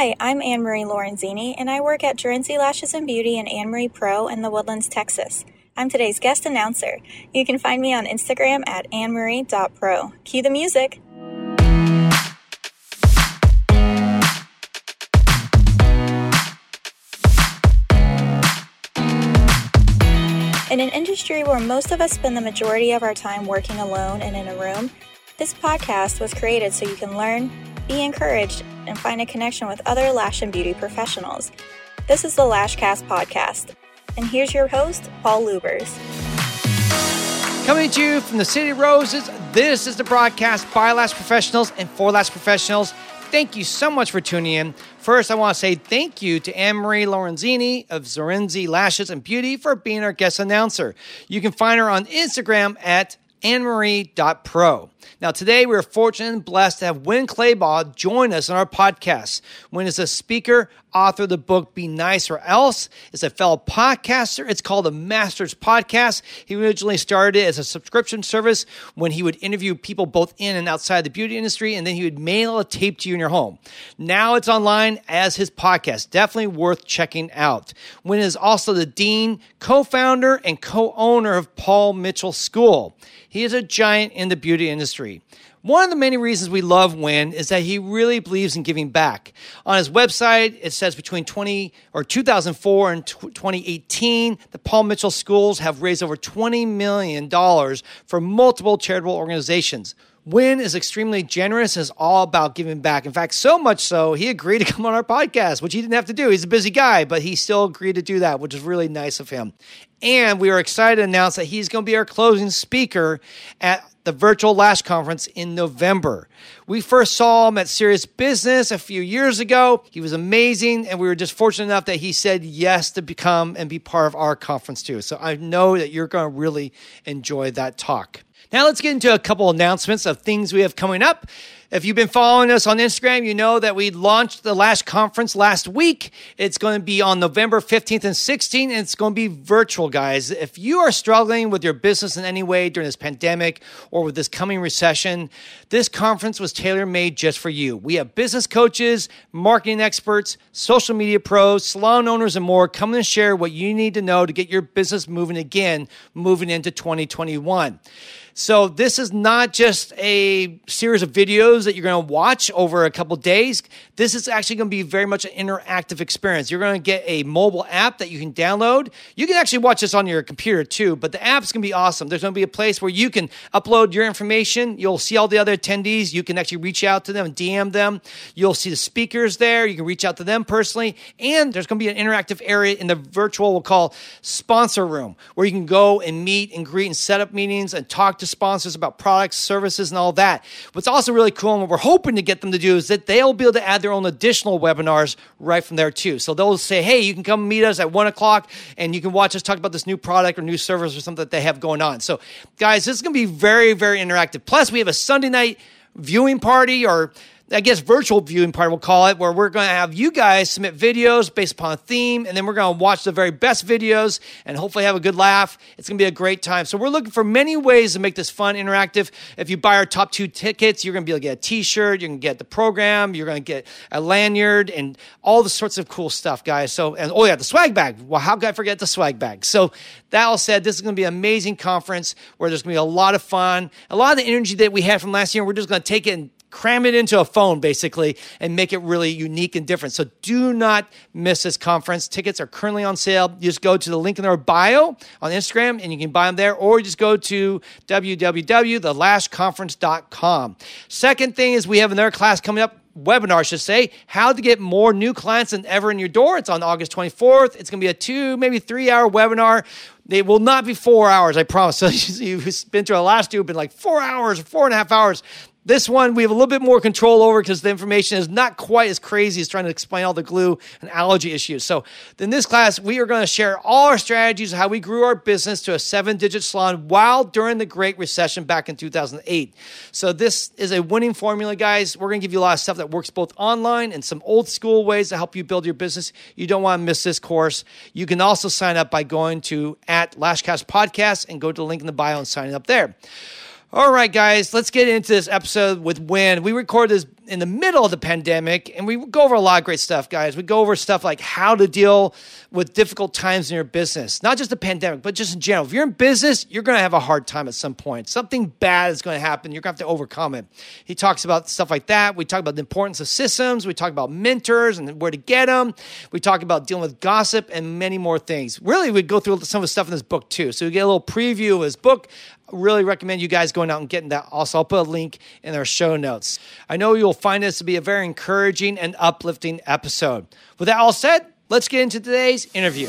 Hi, I'm Anne Marie Lorenzini, and I work at Gerenzi Lashes and Beauty and Anne Marie Pro in the Woodlands, Texas. I'm today's guest announcer. You can find me on Instagram at annemarie.pro. Cue the music. In an industry where most of us spend the majority of our time working alone and in a room, this podcast was created so you can learn, be encouraged, and find a connection with other lash and beauty professionals. This is the Lashcast podcast. And here's your host, Paul Lubers. Coming to you from the City of Roses, this is the broadcast by Lash Professionals and for Lash Professionals. Thank you so much for tuning in. First, I want to say thank you to Anne Marie Lorenzini of Zorenzi Lashes and Beauty for being our guest announcer. You can find her on Instagram at annemarie.pro. Now, today we are fortunate and blessed to have Winn Claybaugh join us on our podcast. Winn is a speaker, author of the book Be Nice or Else, is a fellow podcaster. It's called the Masters Podcast. He originally started it as a subscription service when he would interview people both in and outside the beauty industry, and then he would mail a tape to you in your home. Now it's online as his podcast. Definitely worth checking out. Winn is also the dean, co founder, and co owner of Paul Mitchell School. He is a giant in the beauty industry. One of the many reasons we love Winn is that he really believes in giving back. On his website, it says between 20 or 2004 and 2018, the Paul Mitchell schools have raised over 20 million dollars for multiple charitable organizations. Winn is extremely generous is all about giving back. In fact, so much so, he agreed to come on our podcast, which he didn't have to do. He's a busy guy, but he still agreed to do that, which is really nice of him. And we are excited to announce that he's going to be our closing speaker at the virtual Lash Conference in November. We first saw him at Serious Business a few years ago. He was amazing, and we were just fortunate enough that he said yes to become and be part of our conference too. So I know that you're going to really enjoy that talk. Now let's get into a couple announcements of things we have coming up. If you've been following us on Instagram, you know that we launched the Lash Conference last week. It's going to be on November 15th and 16th, and it's going to be virtual, guys. If you are struggling with your business in any way during this pandemic or with this coming recession, this conference was tailor made just for you. We have business coaches, marketing experts, social media pros, salon owners, and more coming to share what you need to know to get your business moving again, moving into 2021. So this is not just a series of videos that you're going to watch over a couple days. This is actually going to be very much an interactive experience. You're going to get a mobile app that you can download. You can actually watch this on your computer too, but the app's going to be awesome. There's going to be a place where you can upload your information. You'll see all the other attendees. You can actually reach out to them and DM them. You'll see the speakers there. You can reach out to them personally. And there's going to be an interactive area in the virtual, we'll call sponsor room, where you can go and meet and greet and set up meetings and talk to sponsors about products, services, and all that. What's also really cool what we're hoping to get them to do is that they'll be able to add their own additional webinars right from there too. So they'll say, hey, you can come meet us at one o'clock and you can watch us talk about this new product or new service or something that they have going on. So, guys, this is going to be very, very interactive. Plus, we have a Sunday night viewing party or I guess virtual viewing party, we'll call it, where we're going to have you guys submit videos based upon a theme, and then we're going to watch the very best videos and hopefully have a good laugh. It's going to be a great time. So we're looking for many ways to make this fun, interactive. If you buy our top two tickets, you're going to be able to get a T-shirt, you can get the program, you're going to get a lanyard, and all the sorts of cool stuff, guys. So and oh yeah, the swag bag. Well, how could I forget the swag bag? So that all said, this is going to be an amazing conference where there's going to be a lot of fun, a lot of the energy that we had from last year. We're just going to take it and cram it into a phone basically and make it really unique and different. So do not miss this conference. Tickets are currently on sale. You just go to the link in our bio on Instagram and you can buy them there or just go to www.thelashconference.com. Second thing is we have another class coming up webinar, I should say, how to get more new clients than ever in your door. It's on August 24th. It's going to be a two, maybe three hour webinar. It will not be four hours, I promise. So you've been through the last two, been like four hours, four and a half hours. This one we have a little bit more control over because the information is not quite as crazy as trying to explain all the glue and allergy issues. So, in this class, we are going to share all our strategies, of how we grew our business to a seven digit salon while during the Great Recession back in 2008. So, this is a winning formula, guys. We're going to give you a lot of stuff that works both online and some old school ways to help you build your business. You don't want to miss this course. You can also sign up by going to at Lashcast Podcast and go to the link in the bio and sign up there. All right, guys, let's get into this episode with Winn. We recorded this in the middle of the pandemic, and we go over a lot of great stuff, guys. We go over stuff like how to deal with difficult times in your business, not just the pandemic, but just in general. If you're in business, you're going to have a hard time at some point. Something bad is going to happen. You're going to have to overcome it. He talks about stuff like that. We talk about the importance of systems. We talk about mentors and where to get them. We talk about dealing with gossip and many more things. Really, we go through some of the stuff in this book too. So we get a little preview of his book really recommend you guys going out and getting that. Also, I'll put a link in our show notes. I know you'll find this to be a very encouraging and uplifting episode. With that all said, let's get into today's interview.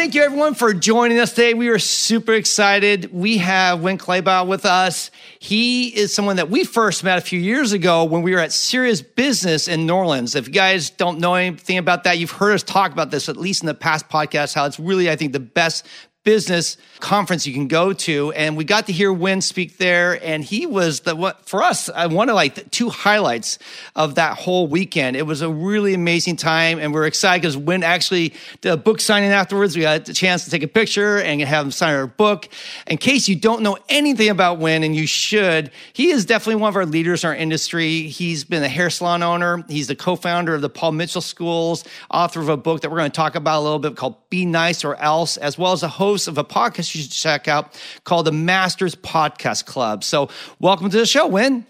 Thank you everyone for joining us today. We are super excited. We have Winn Claybaugh with us. He is someone that we first met a few years ago when we were at Serious Business in New Orleans. If you guys don't know anything about that, you've heard us talk about this at least in the past podcast, how it's really, I think, the best business conference you can go to and we got to hear Winn speak there and he was the what for us I one of like the two highlights of that whole weekend. It was a really amazing time and we're excited because Winn actually a book signing afterwards. We got a chance to take a picture and have him sign our book. In case you don't know anything about Winn and you should he is definitely one of our leaders in our industry. He's been a hair salon owner. He's the co-founder of the Paul Mitchell Schools author of a book that we're going to talk about a little bit called Be Nice or Else as well as a host host of a podcast you should check out called the Masters Podcast Club. So, welcome to the show, Winn.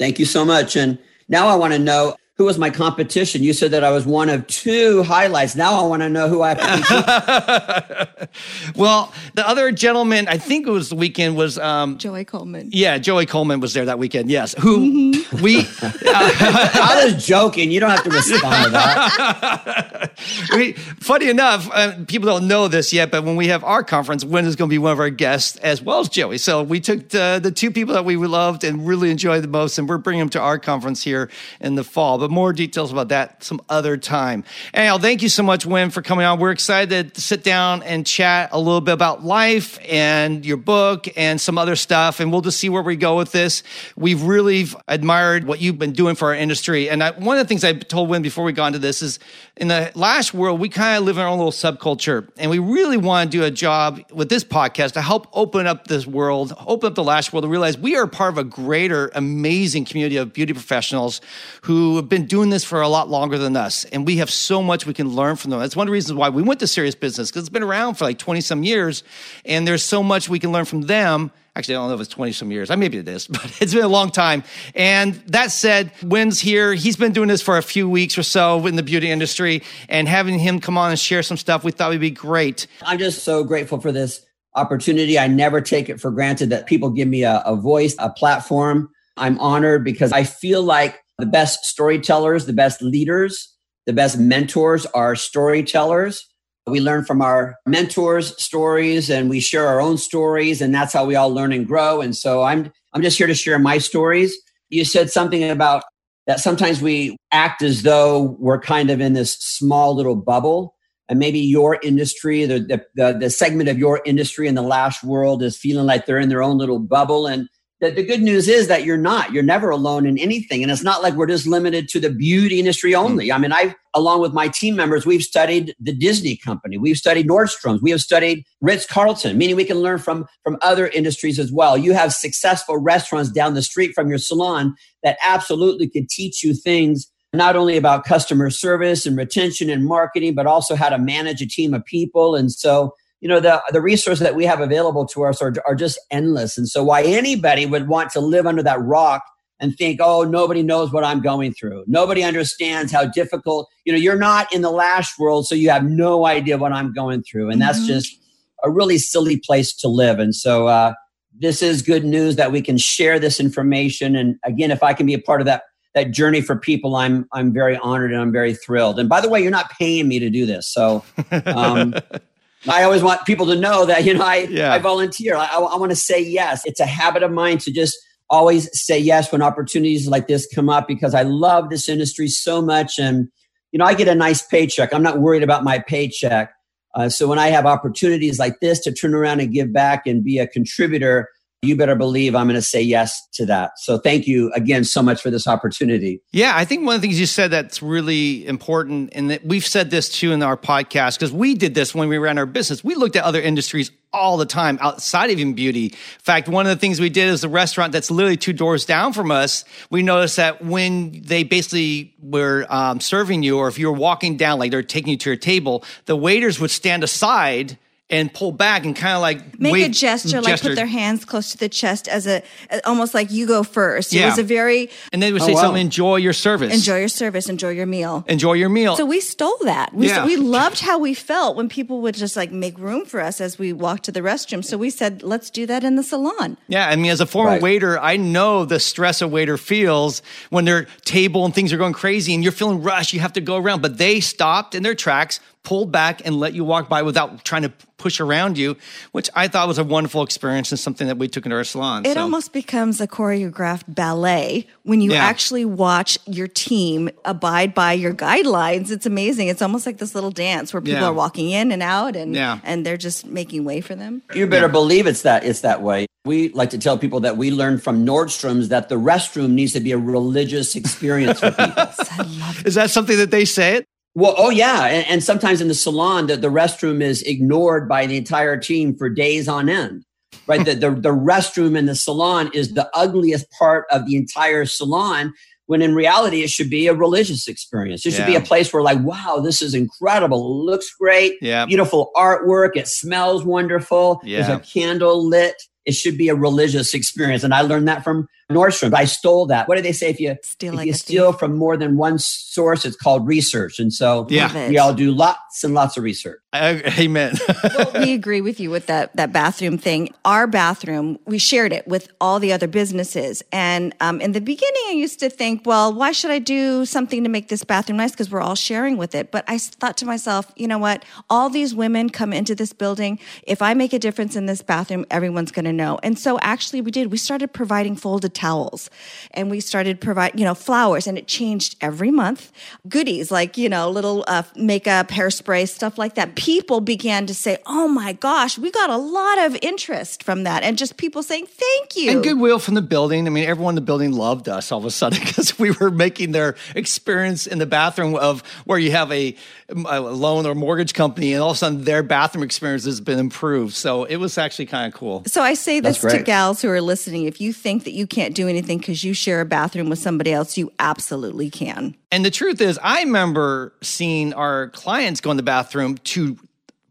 Thank you so much. And now I want to know who was my competition? You said that I was one of two highlights. Now I want to know who I have well, the other gentleman, I think it was the weekend, was um, Joey Coleman. Yeah, Joey Coleman was there that weekend. Yes, who mm-hmm. we. Uh, I was joking. You don't have to respond to that. we, funny enough, uh, people don't know this yet, but when we have our conference, Winn is going to be one of our guests as well as Joey. So we took the, the two people that we loved and really enjoyed the most, and we're bringing them to our conference here in the fall. But but more details about that some other time. Anyhow, thank you so much, Winn, for coming on. We're excited to sit down and chat a little bit about life and your book and some other stuff. And we'll just see where we go with this. We've really admired what you've been doing for our industry. And I, one of the things I told Winn before we got into this is in the Lash world, we kind of live in our own little subculture. And we really want to do a job with this podcast to help open up this world, open up the Lash world, to realize we are part of a greater, amazing community of beauty professionals who have been doing this for a lot longer than us, and we have so much we can learn from them. That's one of the reasons why we went to serious business because it's been around for like 20 some years, and there's so much we can learn from them. Actually, I don't know if it's 20 some years. I maybe it is, but it's been a long time. And that said, Winn's here. He's been doing this for a few weeks or so in the beauty industry, and having him come on and share some stuff we thought would be great. I'm just so grateful for this opportunity. I never take it for granted that people give me a, a voice, a platform. I'm honored because I feel like the best storytellers, the best leaders, the best mentors are storytellers. We learn from our mentors' stories and we share our own stories, and that's how we all learn and grow. And so I'm I'm just here to share my stories. You said something about that sometimes we act as though we're kind of in this small little bubble. And maybe your industry, the, the, the, segment of your industry in the lash world is feeling like they're in their own little bubble. And the, the good news is that you're not. You're never alone in anything. And it's not like we're just limited to the beauty industry hmm. only. I mean i along with my team members we've studied the disney company. We've studied nordstrom's. We have studied ritz-carlton meaning we can learn from from other industries as well. You have successful restaurants down the street from your salon that absolutely could teach you things not only about customer service and retention and marketing but also how to manage a team of people. And so you know the the resources that we have available to us are, are just endless. And so why anybody would want to live under that rock and think oh nobody knows what i'm going through. Nobody understands how difficult you know you're not in the lash world so you have no idea what i'm going through. And that's mm-hmm. just a really silly place to live. And so uh, this is good news that we can share this information. And again if i can be a part of that that journey for people i'm i'm very honored and i'm very thrilled. And by the way you're not paying me to do this. So um, I always want people to know that, you know, I, yeah. I volunteer. I, I, I want to say yes. It's a habit of mine to just always say yes when opportunities like this come up because I love this industry so much. And, you know, I get a nice paycheck. I'm not worried about my paycheck. Uh, so when I have opportunities like this to turn around and give back and be a contributor, you better believe I'm going to say yes to that. So thank you again so much for this opportunity. Yeah, I think one of the things you said that's really important, and that we've said this too in our podcast, because we did this when we ran our business. We looked at other industries all the time outside of even beauty. In fact, one of the things we did is the restaurant that's literally two doors down from us. We noticed that when they basically were um, serving you, or if you were walking down, like they're taking you to your table, the waiters would stand aside and pull back and kind of like make wave, a gesture, like put their hands close to the chest as a almost like you go first. Yeah. It was a very and they would oh, say oh, wow. something. Enjoy your service. Enjoy your service. Enjoy your meal. Enjoy your meal. So we stole that. We, yeah. we loved how we felt when people would just like make room for us as we walked to the restroom. So we said, let's do that in the salon. Yeah, I mean, as a former right. waiter, I know the stress a waiter feels when their table and things are going crazy and you're feeling rushed. You have to go around, but they stopped in their tracks pulled back and let you walk by without trying to push around you, which I thought was a wonderful experience and something that we took into our salon. It so. almost becomes a choreographed ballet when you yeah. actually watch your team abide by your guidelines. It's amazing. It's almost like this little dance where people yeah. are walking in and out and yeah. and they're just making way for them. You better believe it's that it's that way. We like to tell people that we learned from Nordstrom's that the restroom needs to be a religious experience for people. Is that something that they say? Well, oh yeah, and, and sometimes in the salon, that the restroom is ignored by the entire team for days on end. Right, the, the the restroom in the salon is the ugliest part of the entire salon. When in reality, it should be a religious experience. It should yeah. be a place where, like, wow, this is incredible. It looks great. Yeah. Beautiful artwork. It smells wonderful. Yeah. There's a candle lit. It should be a religious experience. And I learned that from Nordstrom. I stole that. What do they say? If you steal, if like you steal from more than one source, it's called research. And so yeah. we all do lots and lots of research. Uh, amen. well, we agree with you with that that bathroom thing. Our bathroom, we shared it with all the other businesses. And um, in the beginning, I used to think, well, why should I do something to make this bathroom nice? Because we're all sharing with it. But I thought to myself, you know what? All these women come into this building. If I make a difference in this bathroom, everyone's going to know. And so actually, we did. We started providing folded towels and we started provide, you know, flowers and it changed every month. Goodies like, you know, little uh, makeup, hairspray, stuff like that. People began to say, oh my gosh, we got a lot of interest from that. And just people saying, thank you. And goodwill from the building. I mean, everyone in the building loved us all of a sudden because we were making their experience in the bathroom of where you have a, a loan or mortgage company and all of a sudden their bathroom experience has been improved. So it was actually kind of cool. So I say this to gals who are listening. If you think that you can't can't do anything because you share a bathroom with somebody else, you absolutely can. And the truth is, I remember seeing our clients go in the bathroom to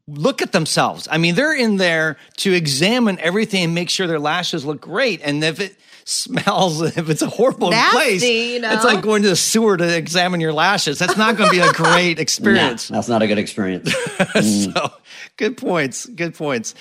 look at themselves. I mean, they're in there to examine everything and make sure their lashes look great. And if it smells, if it's a horrible Nasty, place, you know? it's like going to the sewer to examine your lashes. That's not going to be a great experience. that's not a good experience. Mm. so good points. Good points.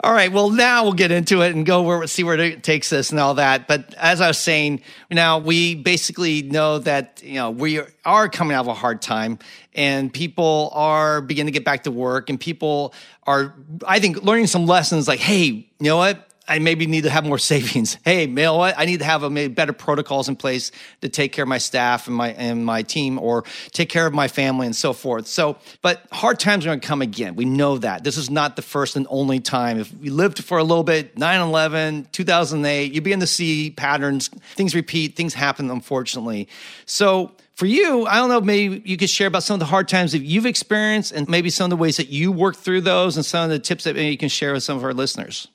All right. Well, now we'll get into it and go where see where it takes us and all that. But as I was saying, now we basically know that you know we are coming out of a hard time, and people are beginning to get back to work, and people are, I think, learning some lessons. Like, hey, you know what? I maybe need to have more savings. Hey, you know? I need to have a maybe better protocols in place to take care of my staff and my and my team, or take care of my family and so forth. So, but hard times are going to come again. We know that this is not the first and only time. If we lived for a little bit, 9-11, 2008, you begin to see patterns. Things repeat. Things happen. Unfortunately, so for you, I don't know, maybe you could share about some of the hard times that you've experienced and maybe some of the ways that you work through those and some of the tips that maybe you can share with some of our listeners.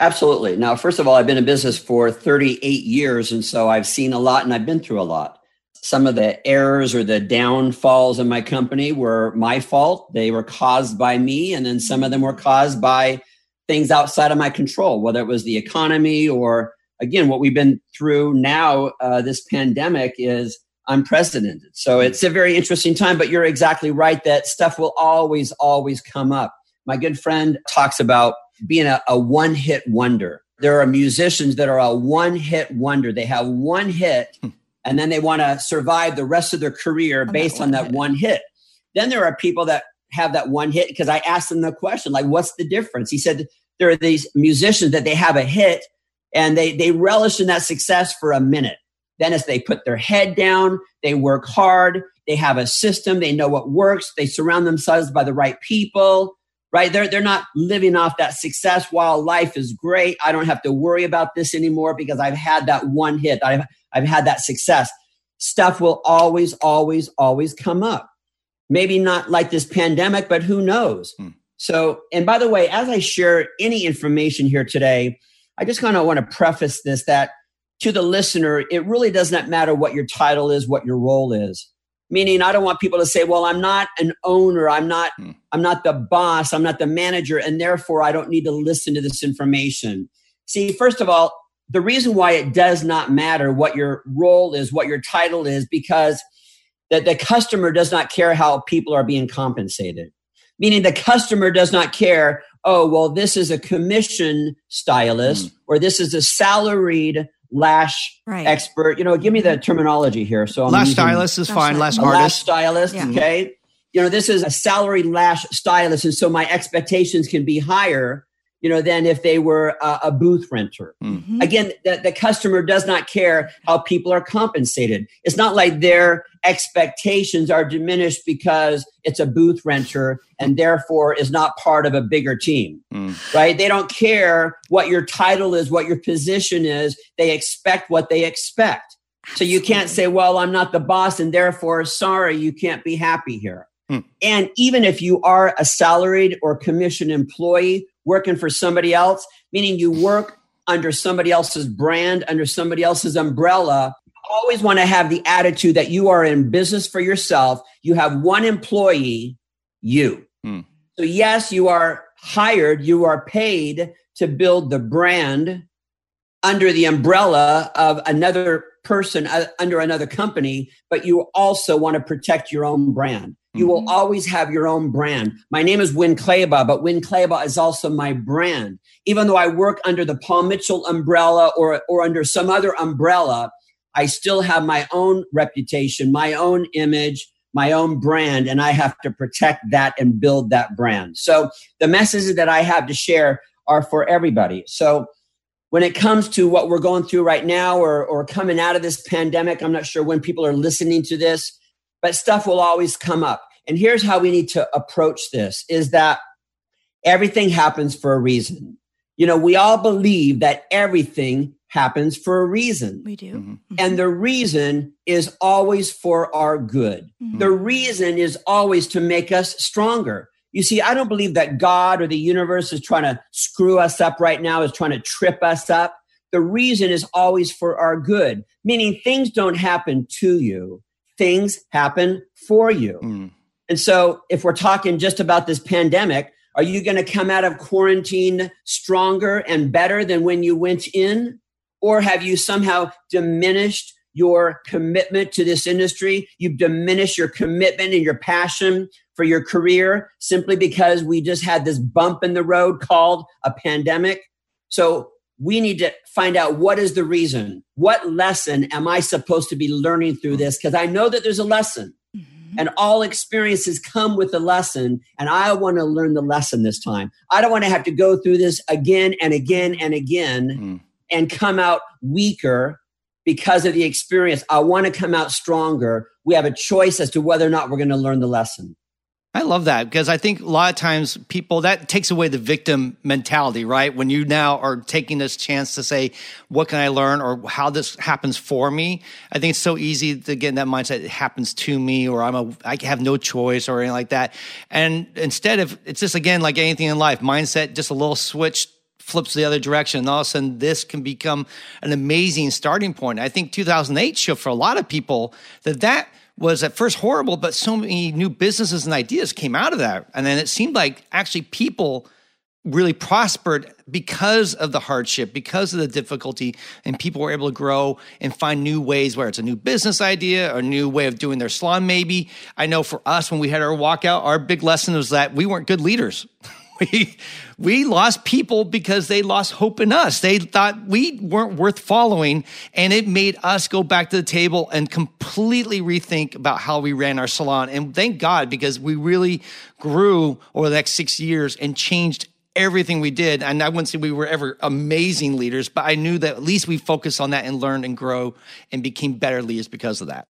Absolutely. Now, first of all, I've been in business for 38 years. And so I've seen a lot and I've been through a lot. Some of the errors or the downfalls in my company were my fault. They were caused by me. And then some of them were caused by things outside of my control, whether it was the economy or, again, what we've been through now, uh, this pandemic is unprecedented. So it's a very interesting time, but you're exactly right that stuff will always, always come up. My good friend talks about being a, a one hit wonder. There are musicians that are a one hit wonder. They have one hit hmm. and then they want to survive the rest of their career based on that hit. one hit. Then there are people that have that one hit because I asked them the question, like, what's the difference? He said, there are these musicians that they have a hit and they, they relish in that success for a minute. Then as they put their head down, they work hard, they have a system, they know what works, they surround themselves by the right people, right? They're, they're not living off that success while life is great. I don't have to worry about this anymore because I've had that one hit. I've, I've had that success. Stuff will always, always, always come up. Maybe not like this pandemic, but who knows? Hmm. So, and by the way, as I share any information here today, I just kind of want to preface this that to the listener, it really does not matter what your title is, what your role is meaning i don't want people to say well i'm not an owner i'm not hmm. i'm not the boss i'm not the manager and therefore i don't need to listen to this information see first of all the reason why it does not matter what your role is what your title is because that the customer does not care how people are being compensated meaning the customer does not care oh well this is a commission stylist mm. or this is a salaried lash right. expert. You know, give me the mm-hmm. terminology here. So I'm lash stylist is fine. Lash artist. Lash stylist. Yeah. Okay. You know, this is a salary lash stylist, and so my expectations can be higher you know, than if they were a, a booth renter. Mm-hmm. Again, the, the customer does not care how people are compensated. It's not like their expectations are diminished because it's a booth renter and therefore is not part of a bigger team, mm. right? They don't care what your title is, what your position is. They expect what they expect. So you can't say, well, I'm not the boss and therefore, sorry, you can't be happy here. Mm. And even if you are a salaried or commission employee, working for somebody else, meaning you work under somebody else's brand, under somebody else's umbrella. Always want to have the attitude that you are in business for yourself. You have one employee, you. Hmm. So, yes, you are hired, you are paid to build the brand under the umbrella of another person, uh, under another company, but you also want to protect your own brand. You will mm-hmm. always have your own brand. My name is Winn Claybaugh, but Winn Claybaugh is also my brand. Even though I work under the Paul Mitchell umbrella or, or under some other umbrella, I still have my own reputation, my own image, my own brand, and I have to protect that and build that brand. So the messages that I have to share are for everybody. So when it comes to what we're going through right now or, or coming out of this pandemic, I'm not sure when people are listening to this but stuff will always come up. And here's how we need to approach this is that everything happens for a reason. You know, we all believe that everything happens for a reason. We do. Mm-hmm. mm-hmm. And the reason is always for our good. Mm-hmm. The reason is always to make us stronger. You see, I don't believe that God or the universe is trying to screw us up right now, is trying to trip us up. The reason is always for our good, meaning things don't happen to you things happen for you. Mm. And so, if we're talking just about this pandemic, are you going to come out of quarantine stronger and better than when you went in? Or have you somehow diminished your commitment to this industry? You've diminished your commitment and your passion for your career simply because we just had this bump in the road called a pandemic. So, we need to find out what is the reason. What lesson am I supposed to be learning through this? Because I know that there's a lesson. Mm-hmm. And all experiences come with a lesson. And I want to learn the lesson this time. I don't want to have to go through this again and again and again mm. and come out weaker because of the experience. I want to come out stronger. We have a choice as to whether or not we're going to learn the lesson. I love that because I think a lot of times people that takes away the victim mentality, right? When you now are taking this chance to say, what can I learn or how this happens for me? I think it's so easy to get in that mindset. It happens to me or I'm a, I have no choice or anything like that. And instead of, it's just again, like anything in life, mindset, just a little switch flips the other direction. And all of a sudden, this can become an amazing starting point. I think 2008 showed for a lot of people that that was at first horrible, but so many new businesses and ideas came out of that. And then it seemed like actually people really prospered because of the hardship, because of the difficulty, and people were able to grow and find new ways, where it's a new business idea, a new way of doing their salon, maybe. I know for us, when we had our walkout, our big lesson was that we weren't good leaders. we we lost people because they lost hope in us. They thought we weren't worth following, and it made us go back to the table and completely rethink about how we ran our salon. And thank God because we really grew over the next six years and changed everything we did. And I wouldn't say we were ever amazing leaders, but I knew that at least we focused on that and learned and grow and became better leaders because of that.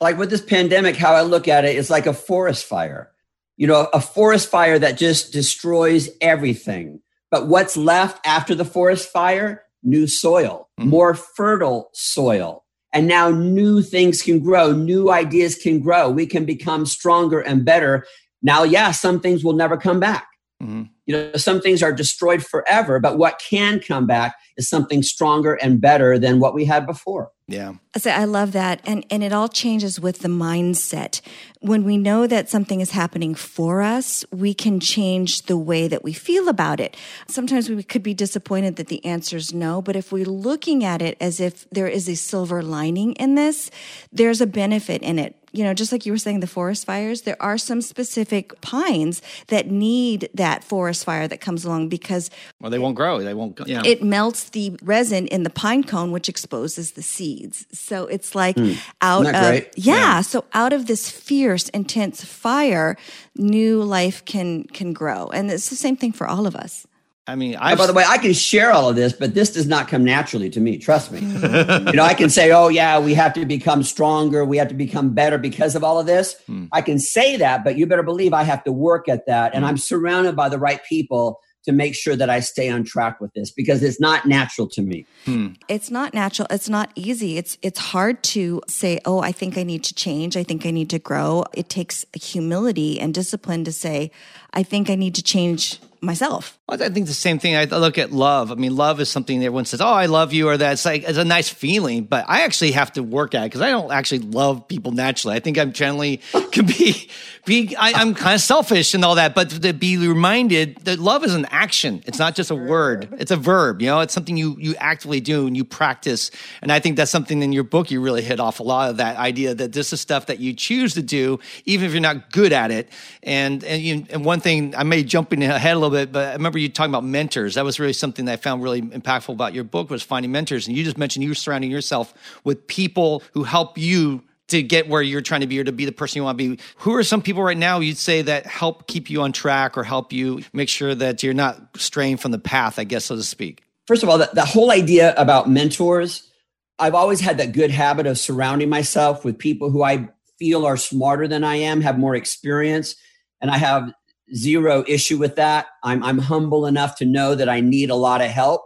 Like with this pandemic, how I look at it, it's like a forest fire you know, a forest fire that just destroys everything. But what's left after the forest fire? New soil, mm-hmm. more fertile soil. And now new things can grow, new ideas can grow. We can become stronger and better. Now, yeah, some things will never come back. Mm-hmm. You know, some things are destroyed forever, but what can come back is something stronger and better than what we had before. Yeah. I say I love that. And and it all changes with the mindset. When we know that something is happening for us, we can change the way that we feel about it. Sometimes we could be disappointed that the answer is no, but if we're looking at it as if there is a silver lining in this, there's a benefit in it you know, just like you were saying, the forest fires, there are some specific pines that need that forest fire that comes along because. Well, they won't grow. They won't, you know. It melts the resin in the pine cone, which exposes the seeds. So it's like mm. out of. Yeah, yeah, So out of this fierce, intense fire, new life can can grow. And it's the same thing for all of us. I mean, I. by the way, I can share all of this, but this does not come naturally to me. Trust me. you know, I can say, "Oh yeah, we have to become stronger. We have to become better because of all of this." Hmm. I can say that, but you better believe I have to work at that, and hmm. I'm surrounded by the right people to make sure that I stay on track with this because it's not natural to me. Hmm. It's not natural. It's not easy. It's it's hard to say, "Oh, I think I need to change. I think I need to grow." It takes humility and discipline to say, "I think I need to change myself. Well, I think the same thing. I look at love. I mean, love is something that everyone says, "Oh, I love you," or that's like it's a nice feeling. But I actually have to work at it because I don't actually love people naturally. I think I'm generally can be be. I, am kind of selfish and all that. But to be reminded that love is an action. It's not just a word. It's a verb. You know, it's something you you actively do and you practice. And I think that's something in your book you really hit off a lot of that idea that this is stuff that you choose to do even if you're not good at it. And and, you, and one thing I may jump in ahead a little bit, but I remember you talking about mentors. That was really something that I found really impactful about your book was finding mentors. And you just mentioned you were surrounding yourself with people who help you to get where you're trying to be or to be the person you want to be. Who are some people right now you'd say that help keep you on track or help you make sure that you're not straying from the path, I guess, so to speak? First of all, the, the whole idea about mentors, I've always had that good habit of surrounding myself with people who I feel are smarter than I am, have more experience, and I have zero issue with that. I'm, I'm humble enough to know that I need a lot of help,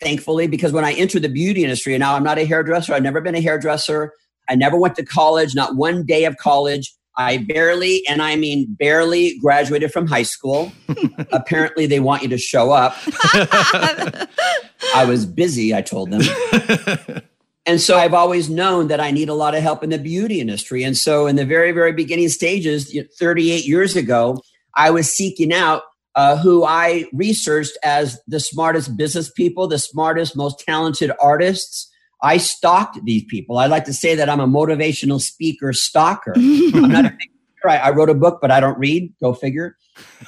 thankfully, because when I entered the beauty industry, and now I'm not a hairdresser, I've never been a hairdresser. I never went to college, not one day of college. I barely, and I mean barely, graduated from high school. Apparently, they want you to show up. I was busy, I told them. and so I've always known that I need a lot of help in the beauty industry. And so, in the very, very beginning stages, 38 years ago, I was seeking out uh, who I researched as the smartest business people, the smartest, most talented artists. I stalked these people. I like to say that I'm a motivational speaker stalker. I'm not a big I, I wrote a book, but I don't read. Go figure.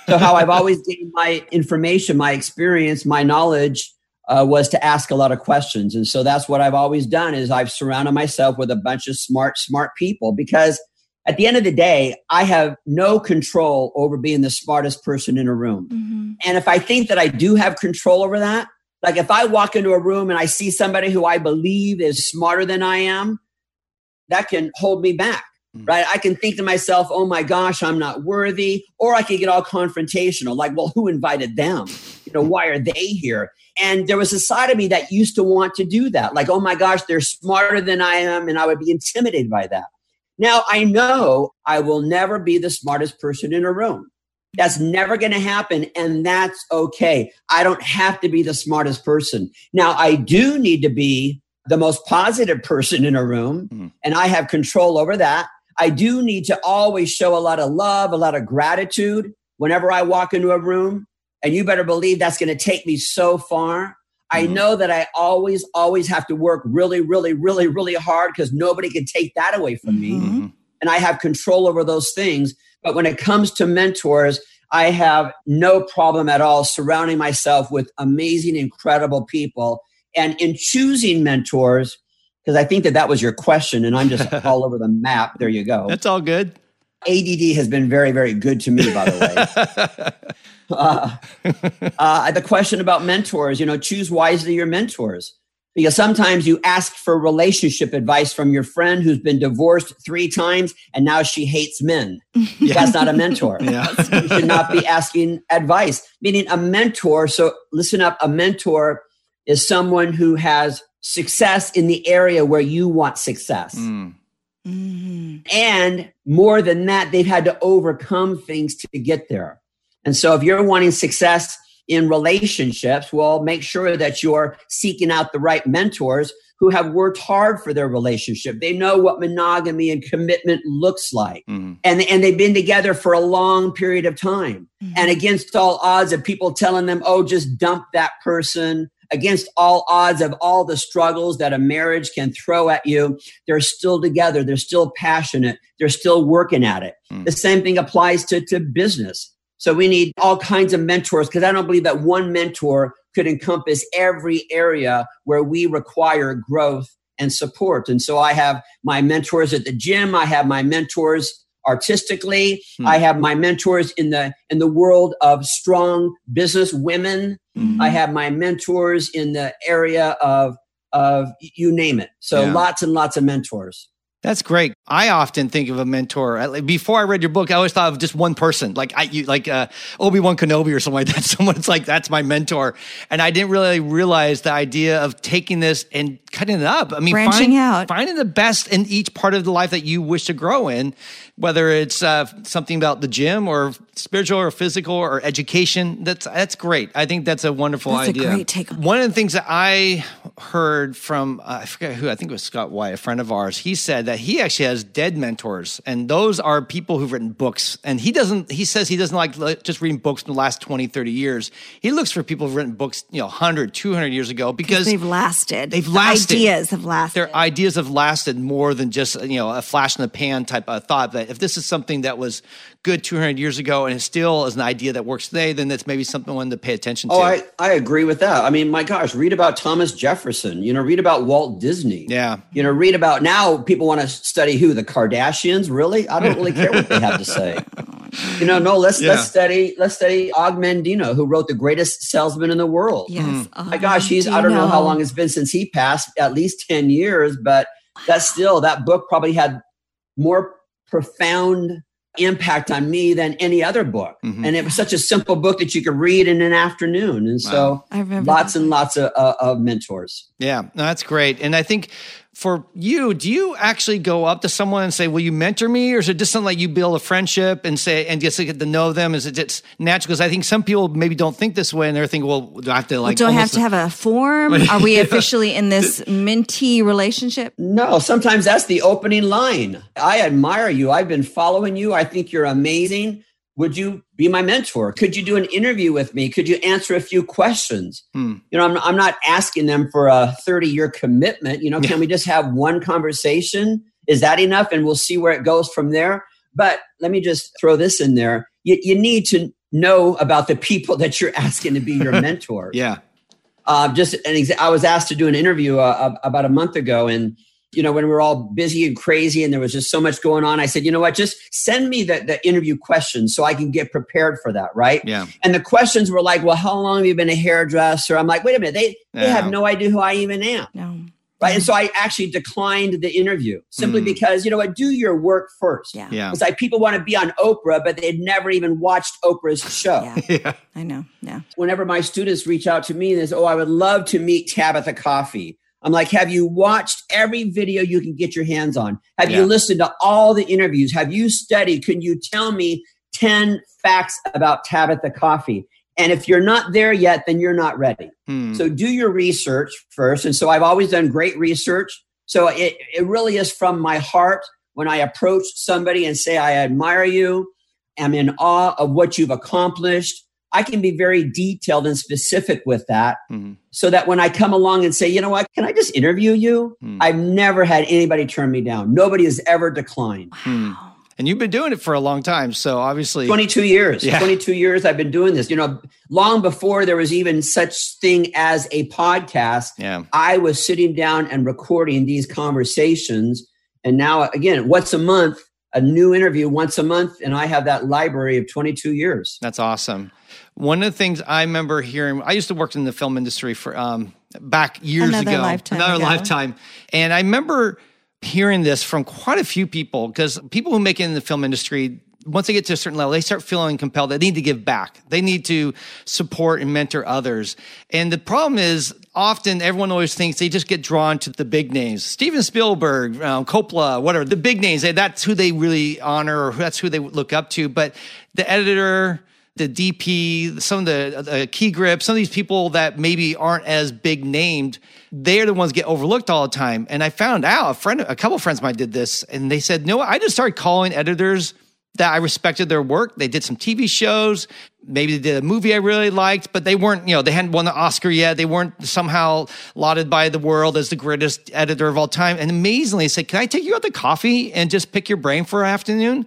So, how I've always gained my information, my experience, my knowledge uh, was to ask a lot of questions, and so that's what I've always done. Is I've surrounded myself with a bunch of smart, smart people because at the end of the day, I have no control over being the smartest person in a room. Mm-hmm. And if I think that I do have control over that, like if I walk into a room and I see somebody who I believe is smarter than I am, that can hold me back, mm-hmm. right? I can think to myself, oh my gosh, I'm not worthy. Or I can get all confrontational, like, well, who invited them? You know, why are they here? And there was a side of me that used to want to do that. Like, oh my gosh, they're smarter than I am. And I would be intimidated by that. Now, I know I will never be the smartest person in a room. That's never going to happen. And that's okay. I don't have to be the smartest person. Now, I do need to be the most positive person in a room, mm. and I have control over that. I do need to always show a lot of love, a lot of gratitude whenever I walk into a room. And you better believe that's going to take me so far. I mm-hmm. know that I always, always have to work really, really, really, really hard because nobody can take that away from me. Mm-hmm. And I have control over those things. But when it comes to mentors, I have no problem at all surrounding myself with amazing, incredible people. And in choosing mentors, because I think that that was your question, and I'm just all over the map. There you go. That's all good. ADD has been very, very good to me, by the way. uh, uh, the question about mentors, you know, choose wisely your mentors. because sometimes you ask for relationship advice from your friend who's been divorced three times and now she hates men. Yeah. That's not a mentor. yeah. you should not be asking advice. Meaning a mentor, so listen up, a mentor is someone who has success in the area where you want success. Mm. Mm-hmm. And more than that, they've had to overcome things to get there. And so if you're wanting success in relationships, well, make sure that you're seeking out the right mentors who have worked hard for their relationship. They know what monogamy and commitment looks like. Mm-hmm. And, and they've been together for a long period of time. Mm-hmm. And against all odds of people telling them, oh, just dump that person, against all odds of all the struggles that a marriage can throw at you, they're still together. They're still passionate. They're still working at it. Mm. The same thing applies to, to business. So we need all kinds of mentors because I don't believe that one mentor could encompass every area where we require growth and support. And so I have my mentors at the gym. I have my mentors artistically. Hmm. I have my mentors in the in the world of strong business women. Mm-hmm. I have my mentors in the area of of you name it. So yeah. lots and lots of mentors. That's great. I often think of a mentor. Before I read your book, I always thought of just one person, like I, you, like uh, Obi Wan Kenobi or something like that. Someone's like that's my mentor, and I didn't really realize the idea of taking this and cutting it up. I mean, branching find, out, finding the best in each part of the life that you wish to grow in, whether it's uh, something about the gym or spiritual or physical or education. That's that's great. I think that's a wonderful that's idea. A great take. One of the things that I heard from uh, I forget who I think it was Scott White, a friend of ours. He said that he actually has dead mentors, and those are people who've written books. And he doesn't. He says he doesn't like just reading books from the last 20, 30 years. He looks for people who've written books, you know, 100, 200 years ago because they've lasted. They've lasted. The ideas have lasted. Their ideas have lasted more than just you know a flash in the pan type of thought. That if this is something that was good 200 years ago and it still is an idea that works today, then that's maybe something one to pay attention oh, to. Oh, I, I agree with that. I mean, my gosh, read about Thomas Jefferson, you know, read about Walt Disney. Yeah. You know, read about now people want to study who? The Kardashians? Really? I don't really care what they have to say. You know, no, let's yeah. let's study let's study Og Mandino, who wrote the greatest salesman in the world. Yes. Mm. My gosh, he's I don't know how long it's been since he passed, at least 10 years, but that's still that book probably had more profound impact on me than any other book. Mm-hmm. And it was such a simple book that you could read in an afternoon. And so wow. lots and lots of, uh, of mentors. Yeah, no, that's great. And I think for you, do you actually go up to someone and say, "Will you mentor me," or is it just something like you build a friendship and say and just get to know them? Is it just natural? Because I think some people maybe don't think this way, and they're thinking, "Well, do I have to like?" Well, do I have to have a form? Are we officially in this mentee relationship? No. Sometimes that's the opening line. I admire you. I've been following you. I think you're amazing would you be my mentor? Could you do an interview with me? Could you answer a few questions? Hmm. You know, I'm, I'm not asking them for a 30 year commitment. You know, can we just have one conversation? Is that enough? And we'll see where it goes from there. But let me just throw this in there. You, you need to know about the people that you're asking to be your mentor. yeah. Uh, just an exa- I was asked to do an interview uh, about a month ago, and you know, when we were all busy and crazy and there was just so much going on, I said, you know what, just send me the, the interview questions so I can get prepared for that, right? Yeah. And the questions were like, well, how long have you been a hairdresser? I'm like, wait a minute, they, they have no idea who I even am. No. Right. And so I actually declined the interview simply mm. because, you know what, do your work first. Yeah. yeah. It's like people want to be on Oprah, but they'd never even watched Oprah's show. Yeah. yeah. I know. Yeah. Whenever my students reach out to me and they say, oh, I would love to meet Tabitha Coffey I'm like, have you watched every video you can get your hands on? Have yeah. you listened to all the interviews? Have you studied? Can you tell me 10 facts about Tabitha Coffey? And if you're not there yet, then you're not ready. Hmm. So do your research first. And so I've always done great research. So it, it really is from my heart when I approach somebody and say, I admire you. I'm in awe of what you've accomplished. I can be very detailed and specific with that mm-hmm. so that when I come along and say, you know what, can I just interview you? Mm. I've never had anybody turn me down. Nobody has ever declined. Wow. Mm. And you've been doing it for a long time. So obviously 22 years. Yeah. 22 years I've been doing this. You know, long before there was even such thing as a podcast, yeah. I was sitting down and recording these conversations. And now again, once a month, a new interview once a month, and I have that library of 22 years. That's awesome. One of the things I remember hearing, I used to work in the film industry for um, back years Another ago. lifetime Another ago. lifetime. And I remember hearing this from quite a few people because people who make it in the film industry, once they get to a certain level, they start feeling compelled. They need to give back. They need to support and mentor others. And the problem is often everyone always thinks they just get drawn to the big names. Steven Spielberg, um, Coppola, whatever, the big names. They, that's who they really honor or that's who they look up to. But the editor, the DP, some of the, key grips, some of these people that maybe aren't as big named, they're the ones get overlooked all the time. And I found out a friend, a couple of friends of mine did this, and they said, "No, I just started calling editors that I respected their work. They did some TV shows, maybe they did a movie I really liked, but they weren't, you know, they hadn't won the Oscar yet. They weren't somehow lauded by the world as the greatest editor of all time. And amazingly, I said, "Can I take you out to coffee and just pick your brain for an afternoon?"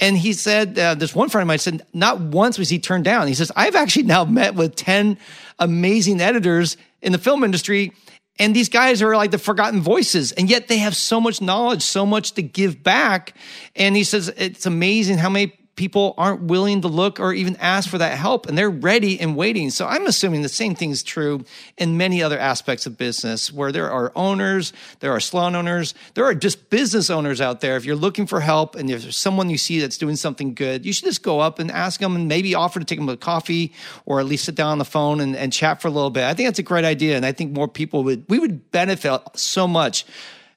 And he said, uh, this one friend of mine said, not once was he turned down. He says, I've actually now met with 10 amazing editors in the film industry. And these guys are like the forgotten voices. And yet they have so much knowledge, so much to give back. And he says, it's amazing how many people aren't willing to look or even ask for that help and they're ready and waiting. So I'm assuming the same thing is true in many other aspects of business where there are owners, there are salon owners, there are just business owners out there. If you're looking for help and if there's someone you see that's doing something good, you should just go up and ask them and maybe offer to take them a coffee or at least sit down on the phone and, and chat for a little bit. I think that's a great idea. And I think more people would, we would benefit so much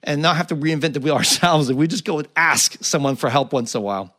and not have to reinvent the wheel ourselves if we just go and ask someone for help once in a while.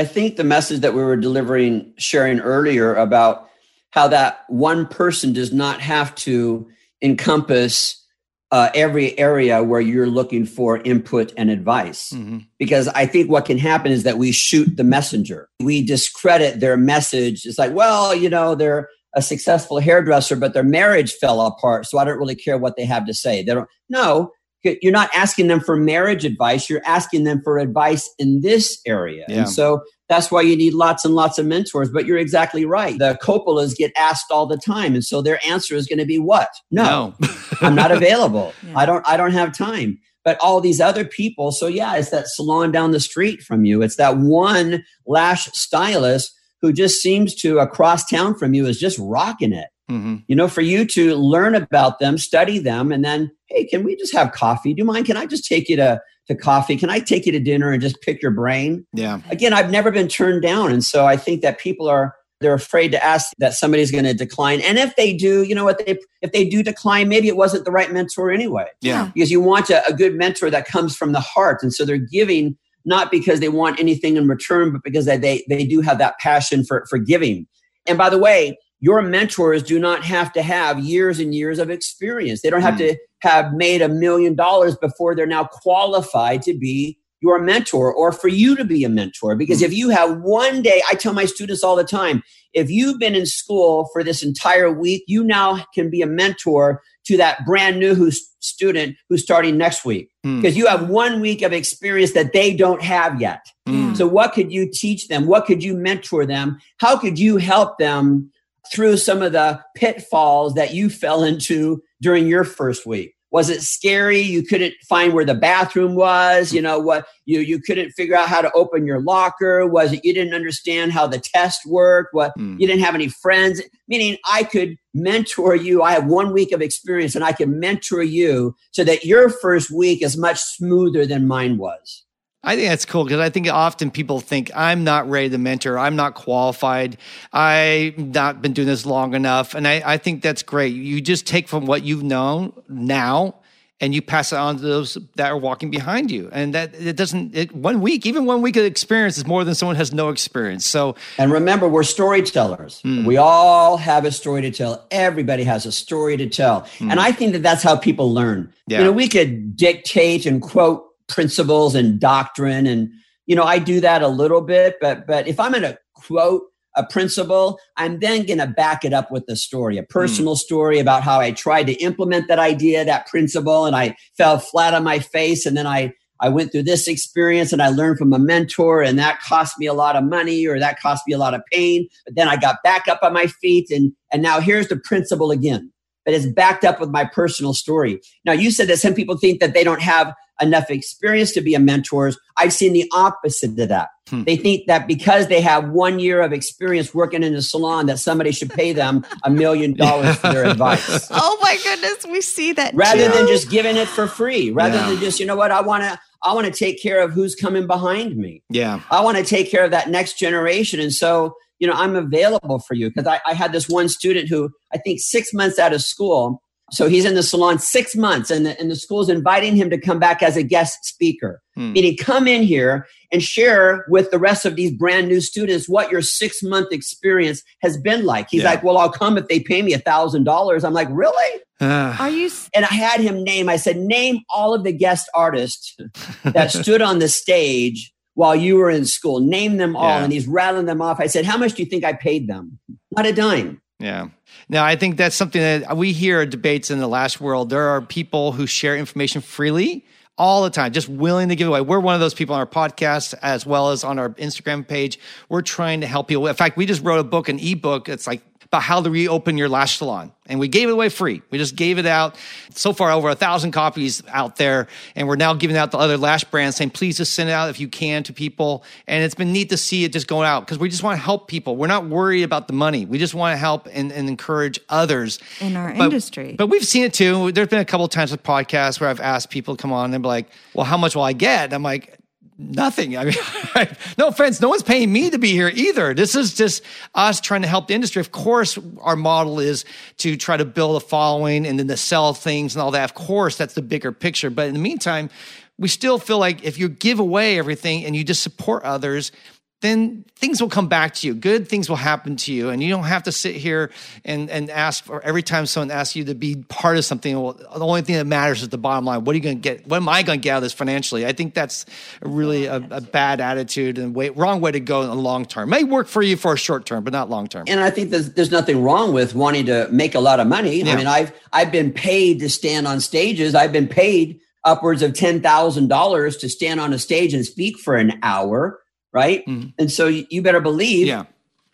I think the message that we were delivering, sharing earlier about how that one person does not have to encompass uh, every area where you're looking for input and advice. Mm-hmm. Because I think what can happen is that we shoot the messenger. We discredit their message. It's like, well, you know, they're a successful hairdresser, but their marriage fell apart. So I don't really care what they have to say. They don't, no, you're not asking them for marriage advice. You're asking them for advice in this area. Yeah. And so that's why you need lots and lots of mentors. But you're exactly right. The Coppolas get asked all the time. And so their answer is going to be what? No, No. I'm not available. Yeah. I don't, I don't have time. But all these other people. So yeah, it's that salon down the street from you. It's that one lash stylist who just seems to across town from you is just rocking it hmm you know, for you to learn about them, study them, and then, hey, can we just have coffee? Do you mind? Can I just take you to, to coffee? Can I take you to dinner and just pick your brain? Yeah. Again, I've never been turned down. And so I think that people are, they're afraid to ask that somebody's going to decline. And if they do, you know what, they, if they do decline, maybe it wasn't the right mentor anyway. Yeah. Because you want a, a good mentor that comes from the heart. And so they're giving not because they want anything in return, but because they, they, they do have that passion for, for giving. And by the way, your mentors do not have to have years and years of experience. They don't have Mm. to have made a million dollars before they're now qualified to be your mentor or for you to be a mentor. Because if you have one day, I tell my students all the time, if you've been in school for this entire week, you now can be a mentor to that brand new who's student who's starting next week Hmm. because you have one week of experience that they don't have yet. Mm. So, what could you teach them? What could you mentor them? How could you help them through some of the pitfalls that you fell into during your first week? Was it scary? You couldn't find where the bathroom was. You know what? You you couldn't figure out how to open your locker. Was it you didn't understand how the test worked? What Hmm. you didn't have any friends? Meaning, I could mentor you. I have one week of experience, and I can mentor you so that your first week is much smoother than mine was. I think that's cool because I think often people think I'm not ready to mentor. I'm not qualified. I've not been doing this long enough. And I, I think that's great. You just take from what you've known now and you pass it on to those that are walking behind you. And that it doesn't, it, one week, even one week of experience is more than someone has no experience. So, And remember, we're storytellers. Hmm. We all have a story to tell. Everybody has a story to tell. And I think that that's how people learn. Yeah. You know, we could dictate and quote principles and doctrine. And, you know, I do that a little bit, but, but if I'm going to quote a principle, I'm then going to back it up with a story, a personal hmm. story about how I tried to implement that idea, that principle, and I fell flat on my face. And then I, I went through this experience and I learned from a mentor, and that cost me a lot of money or that cost me a lot of pain. But then I got back up on my feet, and, and now here's the principle again. But it's backed up with my personal story. Now, you said that some people think that they don't have enough experience to be a mentor. I've seen the opposite of that. Hmm. They think that because they have one year of experience working in a salon, that somebody should pay them a million dollars for their advice. Oh my goodness, we see that rather too. than just giving it for free. Rather yeah. than just, you know what, I want to. I want to take care of who's coming behind me. Yeah. I want to take care of that next generation. And so, you know, I'm available for you because I, I had this one student who I think six months out of school, so he's in the salon six months, and the, and the school's inviting him to come back as a guest speaker. Hmm. Meaning, come in here and share with the rest of these brand new students what your six month experience has been like. He's yeah. like, Well, I'll come if they pay me a thousand dollars. I'm like, Really? Uh, Are you? And I had him name, I said, Name all of the guest artists that stood on the stage while you were in school. Name them all. Yeah. And he's rattling them off. I said, How much do you think I paid them? Not a dime. Yeah. Now, I think that's something that we hear debates in the lash world. There are people who share information freely all the time, just willing to give away. We're one of those people on our podcast as well as on our Instagram page. We're trying to help people. In fact, we just wrote a book, an ebook. It's like about how to reopen your lash salon. And we gave it away free. We just gave it out. So far, over a thousand copies out there. And we're now giving out to other lash brands saying, please just send it out if you can to people. And it's been neat to see it just going out because we just want to help people. We're not worried about the money. We just want to help and, and encourage others in our but, industry. But we've seen it too. There's been a couple of times with podcasts where I've asked people to come on and be like, well, how much will I get? And I'm like, nothing. I mean, no offense, no one's paying me to be here either. This is just us trying to help the industry. Of course, our model is to try to build a following and then to sell things and all that. Of course, that's the bigger picture. But in the meantime, we still feel like if you give away everything and you just support others, then things will come back to you. Good things will happen to you. And you don't have to sit here and, and ask for every time someone asks you to be part of something. Well, the only thing that matters is the bottom line. What are you going to get? What am I going to get out of this financially? I think that's really a, a bad attitude and way, wrong way to go in the long term. May work for you for a short term, but not long term. And I think there's, there's nothing wrong with wanting to make a lot of money. Yeah. I mean, I've, I've been paid to stand on stages. I've been paid upwards of $10,000 to stand on a stage and speak for an hour right? Mm-hmm. And so you better believe. Yeah.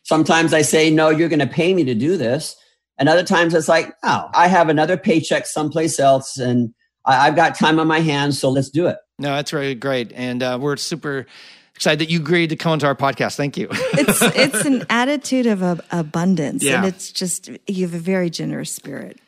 Sometimes I say, no, you're going to pay me to do this. And other times it's like, oh, I have another paycheck someplace else and I, have got time on my hands. So let's do it. No, that's really great. And uh, we're super excited that you agreed to come onto our podcast. Thank you. it's it's an attitude of abundance, yeah. and it's just you have a very generous spirit.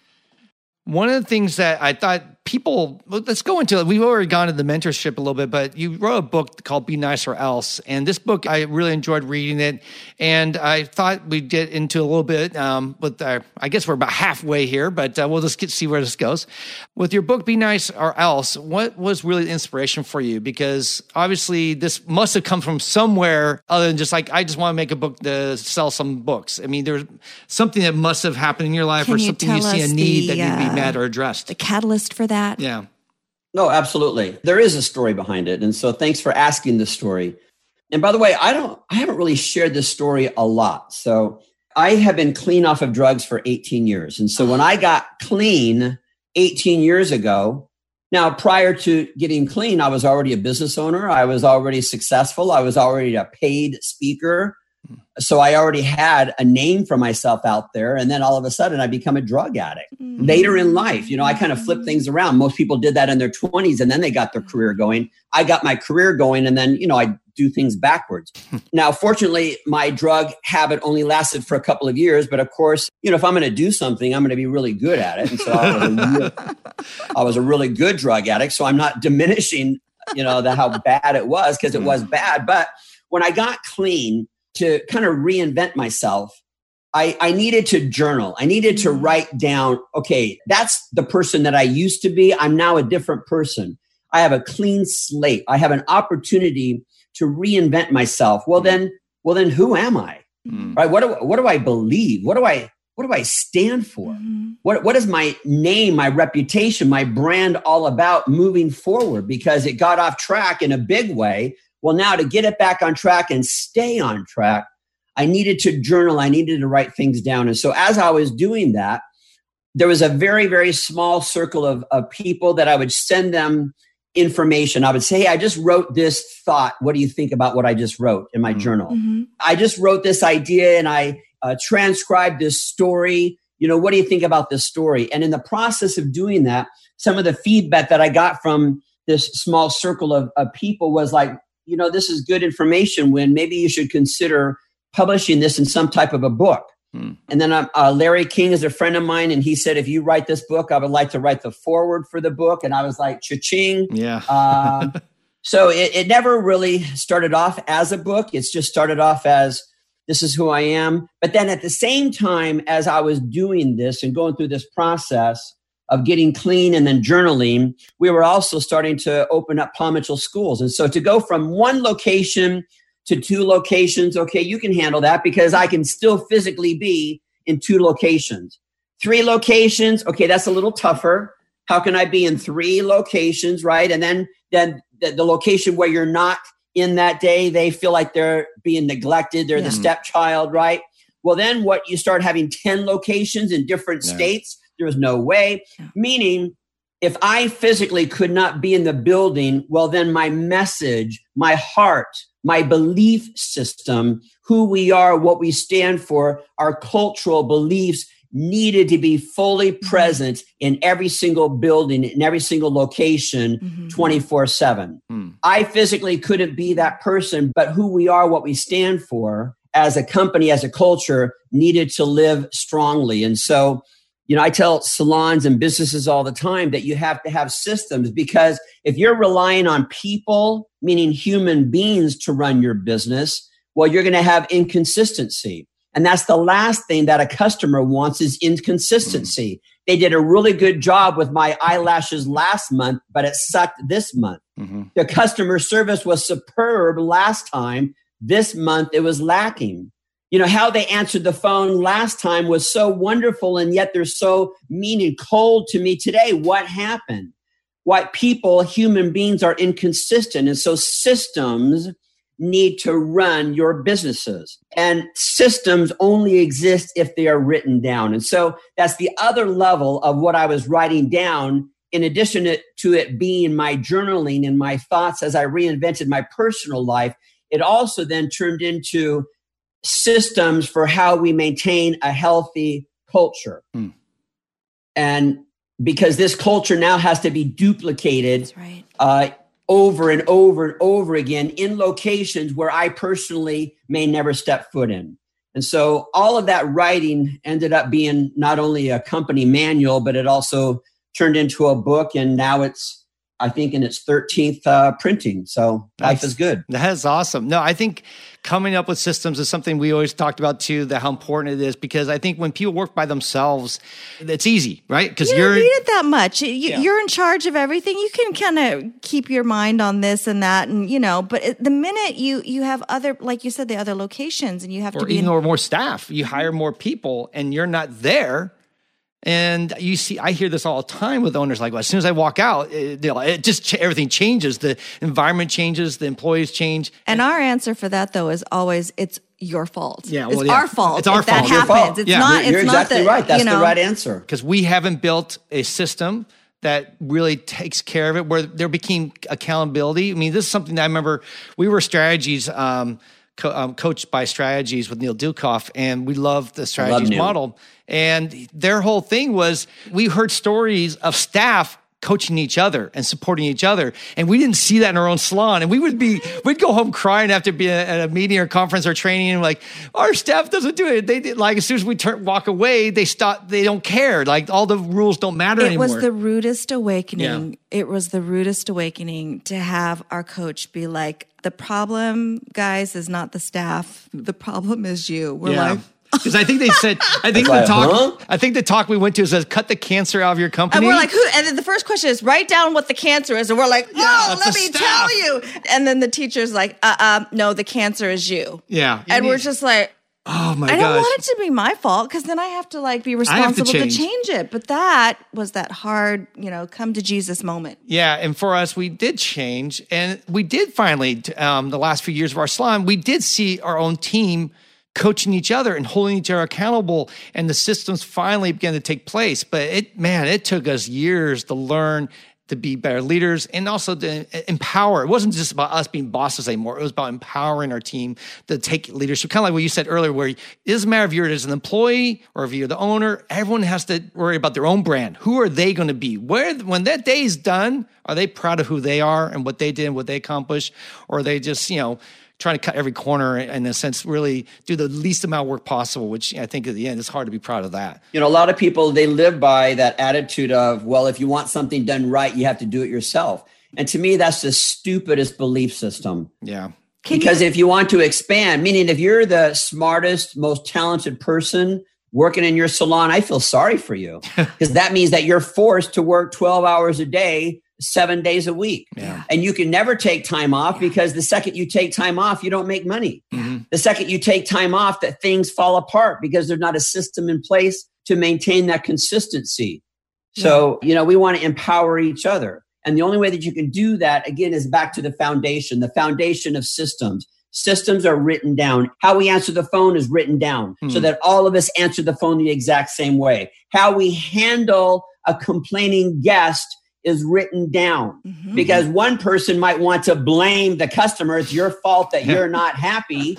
One of the things that I thought people let's go into it. We've already gone into the mentorship a little bit but you wrote a book called be nice or else and this book i really enjoyed reading it and i thought we'd get into a little bit um, with our, i guess we're about halfway here but uh, we'll just get see where this goes. With your book be nice or else what was really the inspiration for you? Because obviously this must have come from somewhere other than just like i just want to make a book to sell some books. I mean there's something that must have happened in your life Can or something you see a need the, that need to be met uh, or addressed. the catalyst for that that? Yeah. No, absolutely. There is a story behind it. And so thanks for asking this story. And by the way, I don't I haven't really shared this story a lot. So I have been clean off of drugs for 18 years. And so when I got clean 18 years ago, now prior to getting clean, I was already a business owner. I was already successful. I was already a paid speaker. So I already had a name for myself out there. And then all of a sudden I become a drug addict. Mm-hmm. Later in life, you know, I kind of flip mm-hmm. things around. Most people did that in their 20s and then they got their mm-hmm. career going. I got my career going and then, you know, I do things backwards. now, fortunately, my drug habit only lasted for a couple of years. But of course, you know, if I'm going to do something, I'm going to be really good at it. And so I was, really, I was a really good drug addict. So I'm not diminishing, you know, the, how bad it was because it was mm-hmm. bad. But when I got clean, to kind of reinvent myself, I, I needed to journal. I needed to mm-hmm. write down, okay, that's the person that I used to be. I'm now a different person. I have a clean slate. I have an opportunity to reinvent myself. Well, then, well, then who am I? Mm. Right? What do, what do I believe? What do I, what do I stand for? Mm-hmm. What, what is my name, my reputation, my brand all about moving forward? Because it got off track in a big way well, now to get it back on track and stay on track, I needed to journal, I needed to write things down. And so as I was doing that, there was a very, very small circle of, of people that I would send them information. I would say, Hey, I just wrote this thought. What do you think about what I just wrote in my mm-hmm. journal? Mm-hmm. I just wrote this idea and I uh, transcribed this story. You know, what do you think about this story? And in the process of doing that, some of the feedback that I got from this small circle of, of people was like, you know, this is good information when maybe you should consider publishing this in some type of a book. Hmm. And then uh, uh, Larry King is a friend of mine, and he said, if you write this book, I would like to write the foreword for the book. And I was like, cha-ching. Yeah. uh, so it, it never really started off as a book. It's just started off as this is who I am. But then at the same time, as I was doing this and going through this process of getting clean and then journaling, we were also starting to open up Mitchell schools. And so to go from one location to two locations, okay, you can handle that because I can still physically be in two locations. Three locations, okay, that's a little tougher. How can I be in three locations, right? And then then the, the location where you're not in that day, they feel like they're being neglected, they're yeah. the stepchild, right? Well, then what you start having 10 locations in different yeah. states, there was no way. Yeah. Meaning, if I physically could not be in the building, well, then my message, my heart, my belief system, who we are, what we stand for, our cultural beliefs needed to be fully mm-hmm. present in every single building, in every single location, 24 mm-hmm. 7. Mm. I physically couldn't be that person, but who we are, what we stand for as a company, as a culture, needed to live strongly. And so, you know, I tell salons and businesses all the time that you have to have systems because if you're relying on people, meaning human beings, to run your business, well, you're going to have inconsistency. And that's the last thing that a customer wants is inconsistency. Mm-hmm. They did a really good job with my eyelashes last month, but it sucked this month. Mm-hmm. The customer service was superb last time. This month it was lacking. You know, how they answered the phone last time was so wonderful, and yet they're so mean and cold to me today. What happened? What people, human beings, are inconsistent. And so systems need to run your businesses. And systems only exist if they are written down. And so that's the other level of what I was writing down. In addition to it being my journaling and my thoughts as I reinvented my personal life, it also then turned into systems for how we maintain a healthy culture. Mm. And because this culture now has to be duplicated right. uh, over and over and over again in locations where I personally may never step foot in. And so all of that writing ended up being not only a company manual, but it also turned into a book. And now it's I think in its 13th uh, printing. So That's, life is good. That is awesome. No, I think coming up with systems is something we always talked about too, that how important it is because I think when people work by themselves, it's easy, right? Because you are need it that much. You, yeah. You're in charge of everything. You can kind of keep your mind on this and that, and you know. But the minute you you have other, like you said, the other locations, and you have or to be even in- or more staff, you hire more people, and you're not there and you see, I hear this all the time with owners. Like, well, as soon as I walk out, it, it just everything changes. The environment changes, the employees change. And our answer for that, though, is always it's your fault. Yeah, well, it's yeah. our fault. It's our fault. That happens. It's yeah. not. You're, it's exactly not the, right. That's you know, the right answer. Because we haven't built a system that really takes care of it, where there became accountability. I mean, this is something that I remember. We were strategies. Um, co- um, coached by Strategies with Neil Ducoff, and we love the Strategies love model. And their whole thing was we heard stories of staff coaching each other and supporting each other. And we didn't see that in our own salon. And we would be, we'd go home crying after being at a meeting or conference or training and like, our staff doesn't do it. They did like, as soon as we turn, walk away, they stop, they don't care. Like all the rules don't matter it anymore. It was the rudest awakening. Yeah. It was the rudest awakening to have our coach be like, the problem, guys, is not the staff. The problem is you. We're yeah. like, because I think they said, I think the talk, huh? I think the talk we went to says cut the cancer out of your company. And we're like, who? And then the first question is write down what the cancer is, and we're like, oh, yeah, let me staff. tell you. And then the teacher's like, uh, uh no, the cancer is you. Yeah, and we're just like. Oh my god. I don't gosh. want it to be my fault because then I have to like be responsible to change. to change. it. But that was that hard, you know, come to Jesus moment. Yeah, and for us, we did change, and we did finally. Um, the last few years of our salon, we did see our own team coaching each other and holding each other accountable and the systems finally began to take place but it man it took us years to learn to be better leaders and also to empower. It wasn't just about us being bosses anymore. It was about empowering our team to take leadership. Kind of like what you said earlier, where it doesn't matter if you're as an employee or if you're the owner, everyone has to worry about their own brand. Who are they going to be? Where, when that day is done, are they proud of who they are and what they did and what they accomplished? Or are they just, you know, trying to cut every corner in a sense, really do the least amount of work possible, which I think at the end it's hard to be proud of that. You know, a lot of people they live by that attitude of, well, if you want something done right, you have to do it yourself. And to me, that's the stupidest belief system. Yeah. Can because you- if you want to expand, meaning if you're the smartest, most talented person working in your salon, I feel sorry for you because that means that you're forced to work 12 hours a day seven days a week. Yeah. And you can never take time off yeah. because the second you take time off, you don't make money. Mm-hmm. The second you take time off, that things fall apart because there's not a system in place to maintain that consistency. So, yeah. you know, we want to empower each other. And the only way that you can do that, again, is back to the foundation, the foundation of systems. Systems are written down. How we answer the phone is written down mm. so that all of us answer the phone the exact same way. How we handle a complaining guest is written down mm-hmm. because one person might want to blame the customer. It's your fault that you're not happy.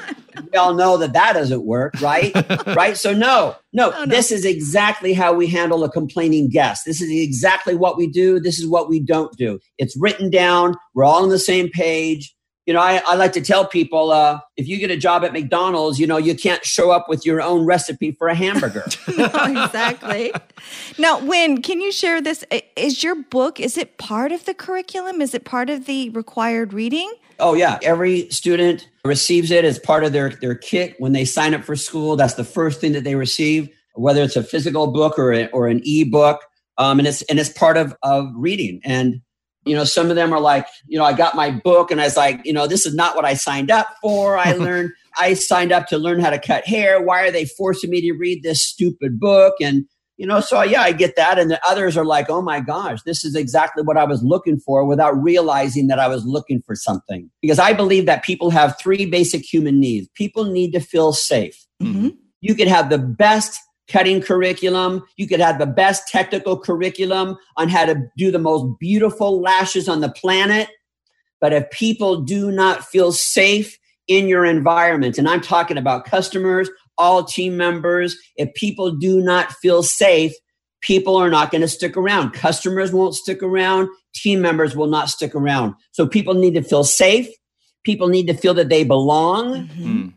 we all know that that doesn't work, right? right. So no, no, oh, no, this is exactly how we handle a complaining guest. This is exactly what we do. This is what we don't do. It's written down. We're all on the same page you know, I, I like to tell people uh, if you get a job at McDonald's, you know, you can't show up with your own recipe for a hamburger. no, exactly. now, Winn, can you share this? Is your book, is it part of the curriculum? Is it part of the required reading? Oh, yeah. Every student receives it as part of their, their kit when they sign up for school. That's the first thing that they receive, whether it's a physical book or, a, or an e-book. Um, and it's and it's part of, of reading. And you know some of them are like you know i got my book and i was like you know this is not what i signed up for. I learned i signed up to learn how to cut hair. Why are they forcing me to read this stupid book? And you know so yeah i get that. And the others are like oh my gosh this is exactly what i was looking for without realizing that i was looking for something. Because i believe that people have three basic human needs. People need to feel safe. Mm-hmm. you could have the best cutting curriculum. You could have the best technical curriculum on how to do the most beautiful lashes on the planet. But if people do not feel safe in your environment, and I'm talking about customers, all team members, if people do not feel safe, people are not going to stick around. Customers won't stick around. Team members will not stick around. So people need to feel safe. People need to feel that they belong. Mm-hmm.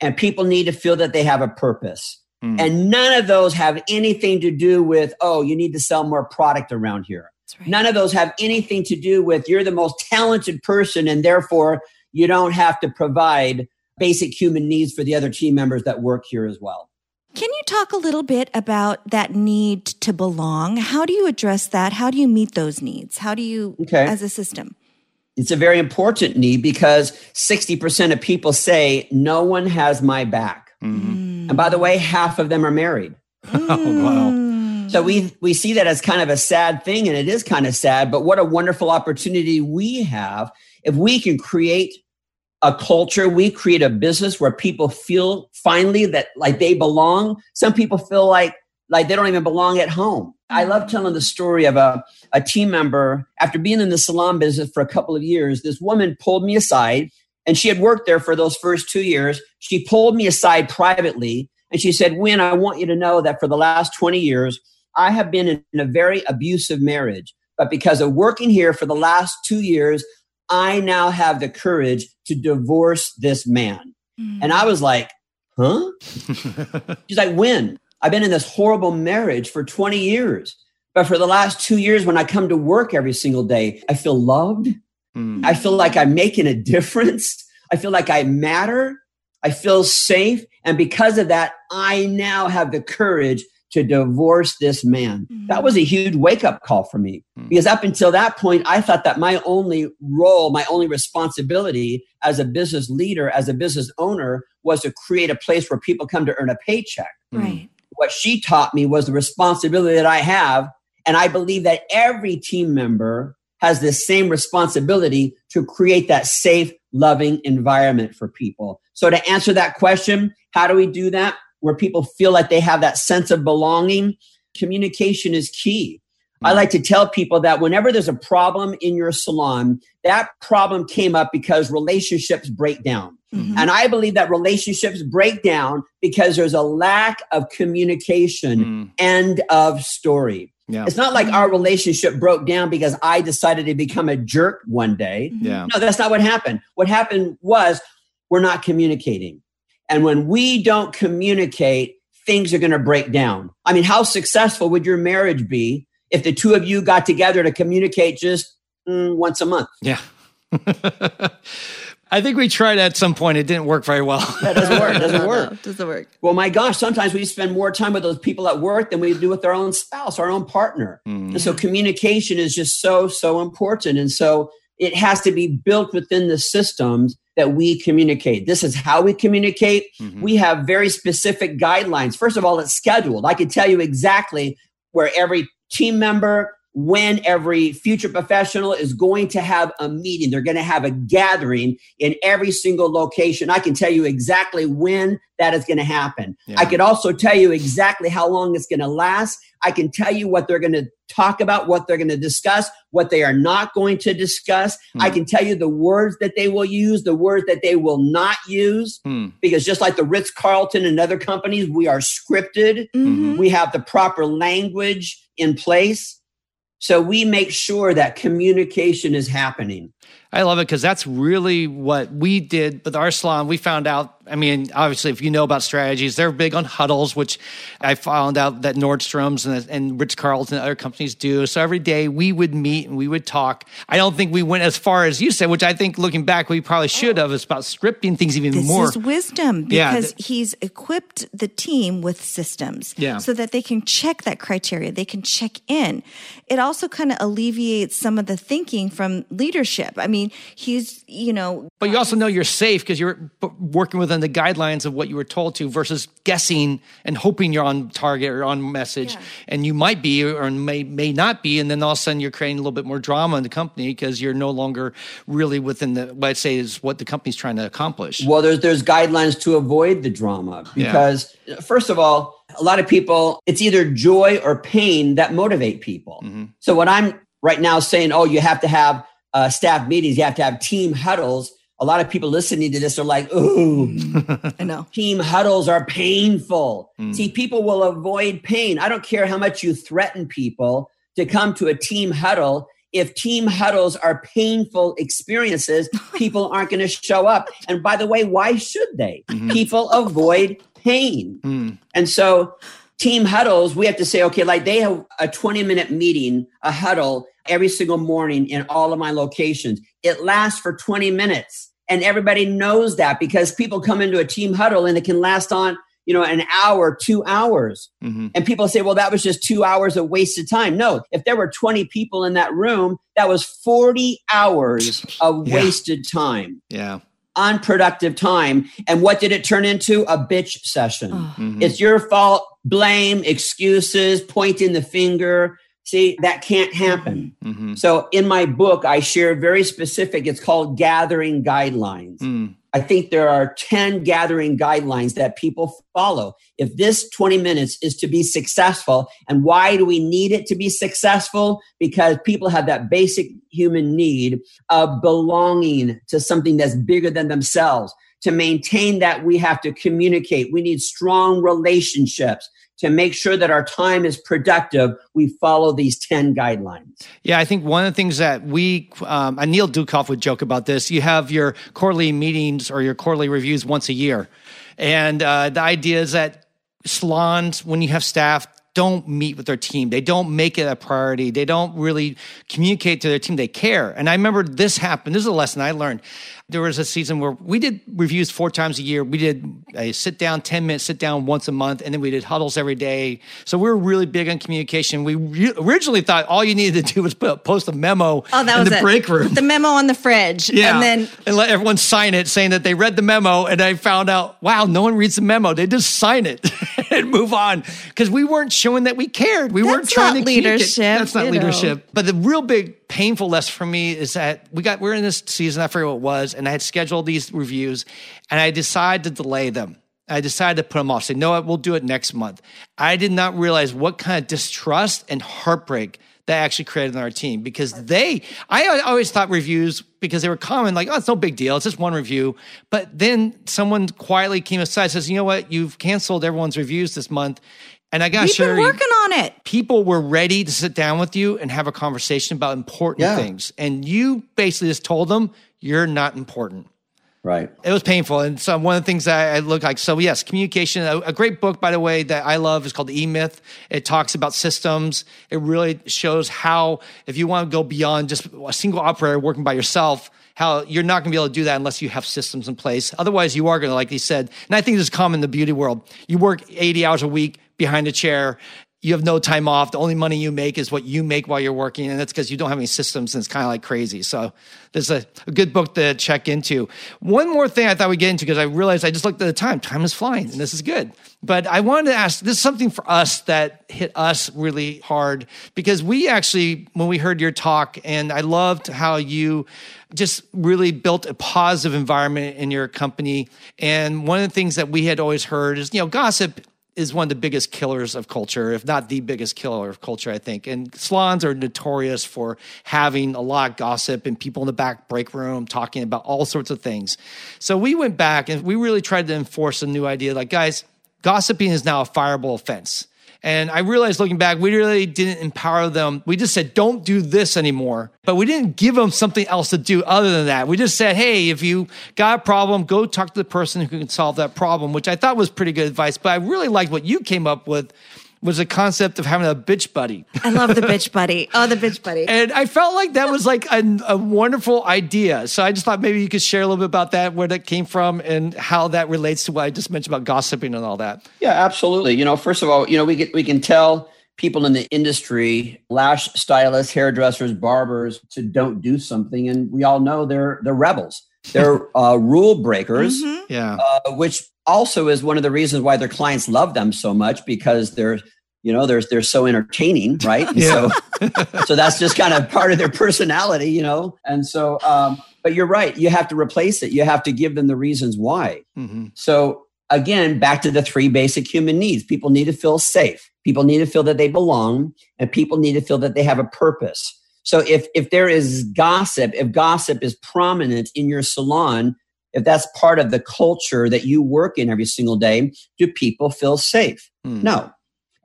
And people need to feel that they have a purpose. Mm. And none of those have anything to do with, oh, you need to sell more product around here. Right. None of those have anything to do with you're the most talented person and therefore you don't have to provide basic human needs for the other team members that work here as well. Can you talk a little bit about that need to belong? How do you address that? How do you meet those needs? How do you, okay. as a system? It's a very important need because 60% of people say, No one has my back. Mm-hmm. And by the way, half of them are married. oh, wow. Mm. So we we see that as kind of a sad thing, and it is kind of sad. But what a wonderful opportunity we have if we can create a culture, we create a business where people feel finally that like they belong. Some people feel like like they don't even belong at home. I mm. love telling the story of a, a team member after being in the salon business for a couple of years. This woman pulled me aside and she had worked there for those first two years. She pulled me aside privately and she said, Winn, I want you to know that for the last 20 years, I have been in a very abusive marriage. But because of working here for the last two years, I now have the courage to divorce this man. Mm. And I was like, huh? She's like, Winn? I've been in this horrible marriage for 20 years. But for the last two years, when I come to work every single day, I feel loved. Mm. I feel like I'm making a difference. I feel like I matter. I feel safe. And because of that, I now have the courage to divorce this man. Mm. That was a huge wake up call for me mm. because up until that point, I thought that my only role, my only responsibility as a business leader, as a business owner, was to create a place where people come to earn a paycheck. Right. What she taught me was the responsibility that I have. And I believe that every team member has this same responsibility to create that safe, loving environment for people. So, to answer that question, how do we do that? Where people feel like they have that sense of belonging, communication is key. I like to tell people that whenever there's a problem in your salon, that problem came up because relationships break down. Mm-hmm. And I believe that relationships break down because there's a lack of communication mm. and of story. Yeah. It's not like our relationship broke down because I decided to become a jerk one day. Yeah. No, that's not what happened. What happened was we're not communicating. And when we don't communicate, things are going to break down. I mean, how successful would your marriage be if the two of you got together to communicate just mm, once a month? Yeah. I think we tried at some point. It didn't work very well. that doesn't work. Doesn't work. No, doesn't work. Well, my gosh, sometimes we spend more time with those people at work than we do with our own spouse, our own partner. Mm. And so communication is just so, so important. And so it has to be built within the systems that we communicate. This is how we communicate. Mm-hmm. We have very specific guidelines. First of all, it's scheduled. I can tell you exactly where every team member, when every future professional is going to have a meeting. They're going to have a gathering in every single location. I can tell you exactly when that is going to happen. Yeah. I could also tell you exactly how long it's going to last. I can tell you what they're going to talk about, what they're going to discuss, what they are not going to discuss. Hmm. I can tell you the words that they will use, the words that they will not use. Hmm. Because just like the Ritz Carlton and other companies, we are scripted. Mm-hmm. We have the proper language in place. So we make sure that communication is happening. I love it because that's really what we did with our salon. We found out, I mean, obviously, if you know about strategies, they're big on huddles, which I found out that Nordstrom's and, and Ritz Carlton and other companies do. So every day we would meet and we would talk. I don't think we went as far as you said, which I think looking back, we probably oh. should have. It's about scripting things even this more. This is wisdom because yeah. he's equipped the team with systems yeah. so that they can check that criteria, they can check in. It also kind of alleviates some of the thinking from leadership. I mean, mean, he's, you know. But you also know you're safe because you're working within the guidelines of what you were told to versus guessing and hoping you're on target or on message. Yeah. And you might be or may, may not be. And then all of a sudden you're creating a little bit more drama in the company because you're no longer really within the, what I'd say is what the company's trying to accomplish. Well, there's, there's guidelines to avoid the drama because, yeah. first of all, a lot of people, it's either joy or pain that motivate people. Mm-hmm. So what I'm right now saying, oh, you have to have uh, staff meetings, you have to have team huddles. A lot of people listening to this are like, ooh, I know. Team huddles are painful. Mm. See, people will avoid pain. I don't care how much you threaten people to come to a team huddle. If team huddles are painful experiences, people aren't going to show up. And by the way, why should they? Mm-hmm. People avoid pain. Mm. And so, team huddles, we have to say, okay, like they have a 20 minute meeting, a huddle every single morning in all of my locations. It lasts for 20 minutes. And everybody knows that because people come into a team huddle and it can last on, you know, an hour, two hours. Mm-hmm. And people say, well, that was just two hours of wasted time. No, if there were 20 people in that room, that was 40 hours of yeah. wasted time. Yeah unproductive time. And what did it turn into? A bitch session. Oh. Mm-hmm. It's your fault, blame, excuses, pointing the finger. See, that can't happen. Mm-hmm. So in my book, I share very specific, it's called gathering guidelines. Mm. I think there are 10 gathering guidelines that people follow. If this 20 minutes is to be successful, and why do we need it to be successful? Because people have that basic human need of belonging to something that's bigger than themselves. To maintain that, we have to communicate. We need strong relationships to make sure that our time is productive, we follow these 10 guidelines. Yeah, I think one of the things that we, um, and Neil Ducoff would joke about this, you have your quarterly meetings or your quarterly reviews once a year. And uh, the idea is that salons, when you have staff, don't meet with their team. They don't make it a priority. They don't really communicate to their team they care. And I remember this happened. This is a lesson I learned there was a season where we did reviews four times a year. We did a sit down, 10 minute sit down once a month, and then we did huddles every day. So we were really big on communication. We re- originally thought all you needed to do was put, post a memo oh, that in was the it. break room. The memo on the fridge. Yeah. And then and let everyone sign it saying that they read the memo. And I found out, wow, no one reads the memo. They just sign it move on. Because we weren't showing that we cared. We That's weren't trying to leadership. That's not leadership. Know. But the real big painful lesson for me is that we got we're in this season. I forget what it was, and I had scheduled these reviews, and I decided to delay them. I decided to put them off. Say, no, we'll do it next month. I did not realize what kind of distrust and heartbreak that actually created on our team because they, I always thought reviews because they were common, like, oh, it's no big deal. It's just one review. But then someone quietly came aside says, you know what? You've canceled everyone's reviews this month. And I got to We've been working on it. people were ready to sit down with you and have a conversation about important Yeah. things. And you basically just told them, you're not important. Right. It was painful. And so one of the things that I look like, so yes, communication, a, a great book, by the way, that I love is called E Myth. It talks about systems. It really shows how, if you want to go beyond just a single operator working by yourself, how you're not going to be able to do that unless you have systems in place. Otherwise, you are going to, like he said, and I think this is common in the beauty world. You work 80 hours a week behind a chair. You have no time off. The only money you make is what you make while you're working. And that's because you don't have any systems and it's kind of like crazy. So there's a, a good book to check into. One more thing I thought we'd get into because I realized I just looked at the time. Time is flying and this is good. But I wanted to ask this is something for us that hit us really hard because we actually, when we heard your talk, and I loved how you just really built a positive environment in your company. And one of the things that we had always heard is, you know, gossip is one of the biggest killers of culture, if not the biggest killer of culture, I think. And salons are notorious for having a lot of gossip and people in the back break room talking about all sorts of things. So we went back and we really tried to enforce a new idea like, guys, gossiping is now a fireable offense. And I realized looking back, we really didn't empower them. We just said, don't do this anymore. But we didn't give them something else to do other than that. We just said, hey, if you got a problem, go talk to the person who can solve that problem, which I thought was pretty good advice. But I really liked what you came up with was the concept of having a bitch buddy. I love the bitch buddy. Oh, the bitch buddy. And I felt like that was like a, a wonderful idea. So I just thought maybe you could share a little bit about that, where that came from, and how that relates to what I just mentioned about gossiping and all that. Yeah, absolutely. You know, first of all, you know, we get, we can tell people in the industry, lash stylists, hairdressers, barbers, to don't do something, and we all know they're they're rebels. They're uh, rule breakers, Mhm. Yeah. uh, which also is one of the reasons why their clients love them so much because they're you know they're they're so entertaining, right? Yeah. So so that's just kind of part of their personality, you know. And so, um, but you're right. You have to replace it. You have to give them the reasons why. hmm So again, back to the three basic human needs. People need to feel safe. People need to feel that they belong and people need to feel that they have a purpose. So if, if there is gossip, if gossip is prominent in your salon, if that's part of the culture that you work in every single day, do people feel safe? Hmm. No.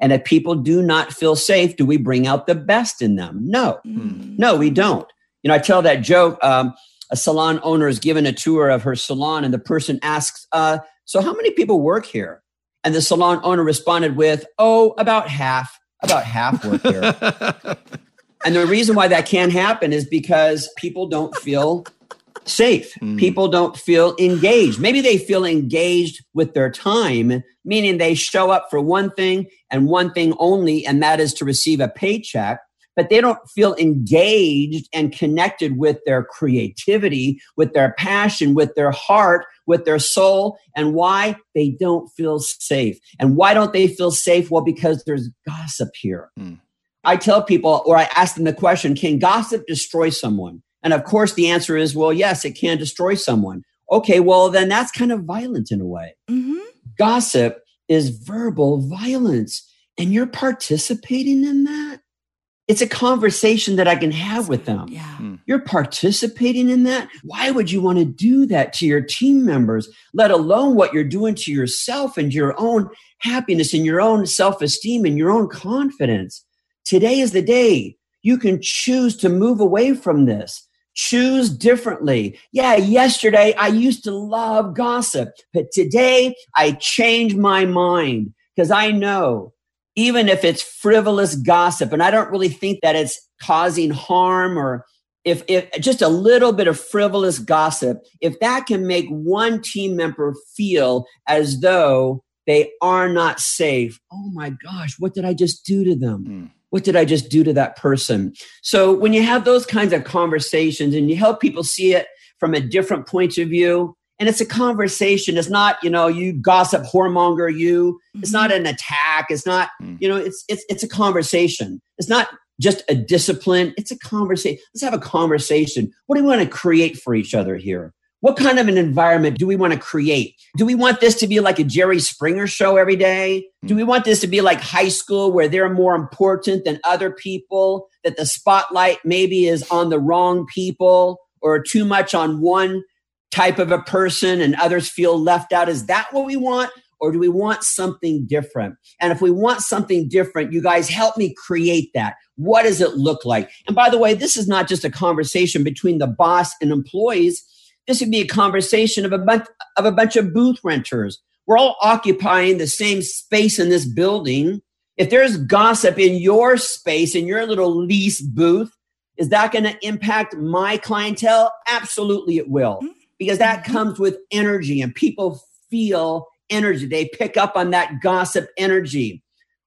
And if people do not feel safe, do we bring out the best in them? No. Mm. No, we don't. You know, I tell that joke. Um, a salon owner is given a tour of her salon, and the person asks, uh, "So, how many people work here?" And the salon owner responded with, "Oh, about half. About half work here." and the reason why that can't happen is because people don't feel safe. Mm. People don't feel engaged. Maybe they feel engaged with their time, meaning they show up for one thing and one thing only, and that is to receive a paycheck. But they don't feel engaged and connected with their creativity, with their passion, with their heart, with their soul. And why? They don't feel safe. And why don't they feel safe? Well, because there's gossip here. Hmm. I tell people, or I ask them the question, can gossip destroy someone? And of course, the answer is, well, yes, it can destroy someone. Okay, well, then that's kind of violent in a way. Mhm. Gossip is verbal violence, and you're participating in that. It's a conversation that I can have with them. Yeah. You're participating in that. Why would you want to do that to your team members, let alone what you're doing to yourself and your own happiness and your own self esteem and your own confidence? Today is the day you can choose to move away from this. Choose differently. Yeah, yesterday I used to love gossip, but today I changed my mind because I know even if it's frivolous gossip, and I don't really think that it's causing harm or if, if just a little bit of frivolous gossip, if that can make one team member feel as though they are not safe, oh my gosh, what did I just do to them? Mm. What did I just do to that person? So when you have those kinds of conversations and you help people see it from a different point of view, and it's a conversation, it's not, you know, you gossip whoremonger you. It's not an attack. It's not, Mm. you know, it's it's it's a conversation. It's not just a discipline. It's a conversation. Let's have a conversation. What do we want to create for each other here? What kind of an environment do we want to create? Do we want this to be like a Jerry Springer show every day? Do we want this to be like high school where they're more important than other people, that the spotlight maybe is on the wrong people or too much on one type of a person and others feel left out? Is that what we want? Or do we want something different? And if we want something different, you guys help me create that. What does it look like? And by the way, this is not just a conversation between the boss and employees this would be a conversation of a bunch of a bunch of booth renters. We're all occupying the same space in this building. If there's gossip in your space, in your little lease booth, is that going to impact my clientele? Absolutely, it will, mm-hmm. because that comes with energy and people feel energy. They pick up on that gossip energy.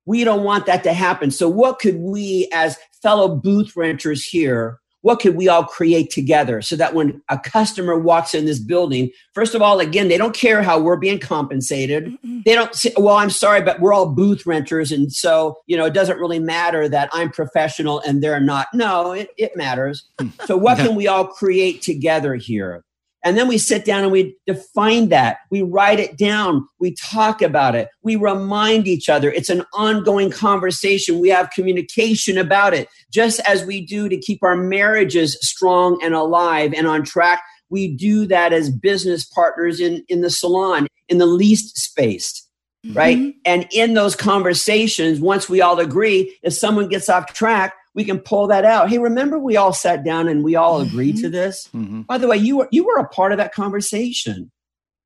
We don't want that to happen. So, what could we, as fellow booth renters here, what could we all create together so that when a customer walks in this building, first of all, again, they don't care how we're being compensated. mm They don't say, well, I'm sorry, but we're all booth renters. And so, you know, it doesn't really matter that I'm professional and they're not. No, it, it matters. so, what can we all create together here? And then we sit down and we define that. We write it down. We talk about it. We remind each other. It's an ongoing conversation. We have communication about it, just as we do to keep our marriages strong and alive and on track. We do that as business partners in, in the salon, in the least spaced, right? Mm-hmm. And in those conversations, once we all agree, if someone gets off track, we can pull that out. Hey, remember we all sat down and we all agreed mm-hmm. to this? Mm-hmm. By the way, you were you were a part of that conversation.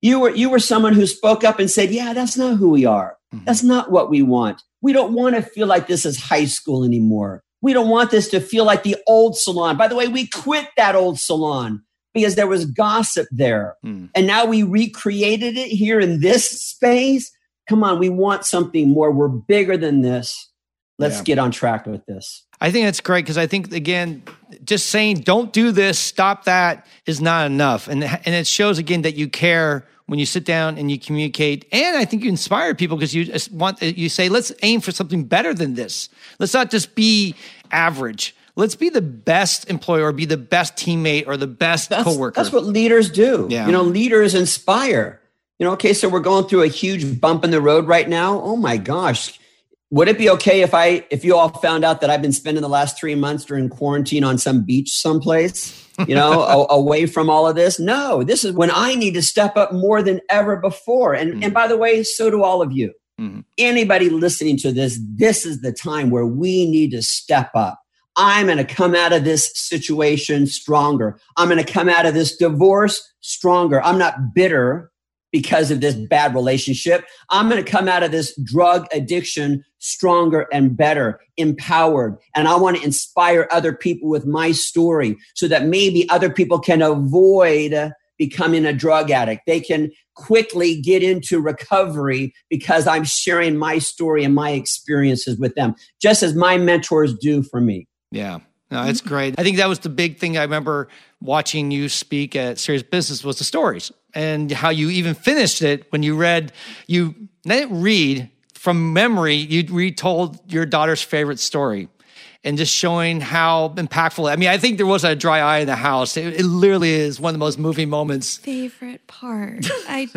You were you were someone who spoke up and said, "Yeah, that's not who we are. Mm-hmm. That's not what we want. We don't want to feel like this is high school anymore. We don't want this to feel like the old salon. By the way, we quit that old salon because there was gossip there. Mm. And now we recreated it here in this space. Come on, we want something more. We're bigger than this. Let's yeah. get on track with this. I think that's great because I think again, just saying don't do this, stop that is not enough, and and it shows again that you care when you sit down and you communicate, and I think you inspire people because you want you say let's aim for something better than this. Let's not just be average. Let's be the best employer, or be the best teammate, or the best that's, coworker. That's what leaders do. Yeah. You know, leaders inspire. You know, okay, so we're going through a huge bump in the road right now. Oh my gosh would it be okay if I if you all found out that I've been spending the last three months during quarantine on some beach someplace? You know, a, away from all of this. No, this is when I need to step up more than ever before. And mm-hmm. and by the way, so do all of you. Mm-hmm. Anybody listening to this, this is the time where we need to step up. I'm going to come out of this situation stronger. I'm going to come out of this divorce stronger. I'm not bitter because of this bad relationship. I'm going to come out of this drug addiction stronger and better, empowered. And I want to inspire other people with my story so that maybe other people can avoid becoming a drug addict. They can quickly get into recovery because I'm sharing my story and my experiences with them, just as my mentors do for me. Yeah. No, it's great. I think that was the big thing I remember watching you speak at Serious Business was the stories and how you even finished it when you read you didn't read from memory you retold your daughter's favorite story and just showing how impactful i mean i think there was a dry eye in the house. It, it literally is one of the most moving moments. Favorite part. I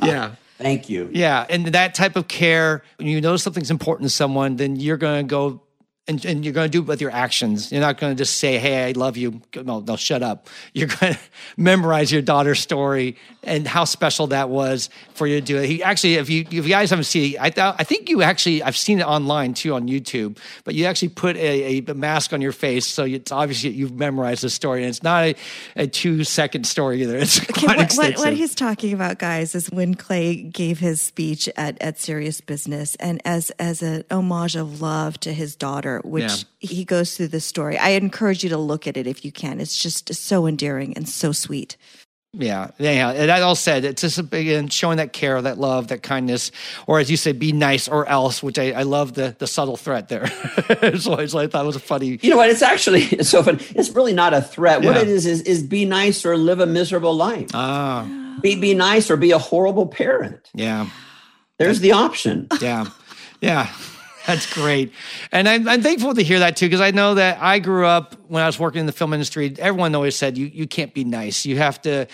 yeah. Thank you. Yeah and that type of care when you know something's important to someone then you're going to go and, and you're going to do it with your actions. You're not going to just say, "Hey, I love you." No, no, shut up. You're going to memorize your daughter's story and how special that was for you to do it. He actually, if you if you guys haven't seen it, I thought I think you actually I've seen it online too on YouTube. But you actually put a, a mask on your face, so it's obviously you've memorized the story, and it's not a, a two second story either. It's okay, quite what, extensive. What, what he's talking about, guys, is when Clay gave his speech at at Serious Business, and as as an homage of love to his daughter which yeah. he goes through the story. I encourage you to look at it if you can. It's just so endearing and so sweet. Yeah, yeah. And that all said, it's just again showing that care, that love, that kindness, or as you say, be nice or else. Which I, I love the the subtle threat there. so I thought it was a funny. You know what? It's actually it's so fun. It's really not a threat. Yeah. What it is is is be nice or live a miserable life. Ah. Be be nice or be a horrible parent. Yeah. There's the option. Yeah. Yeah. That's great. And I'm, I'm thankful to hear that too, because I know that I grew up when I was working in the film industry. Everyone always said, you, you can't be nice. You have to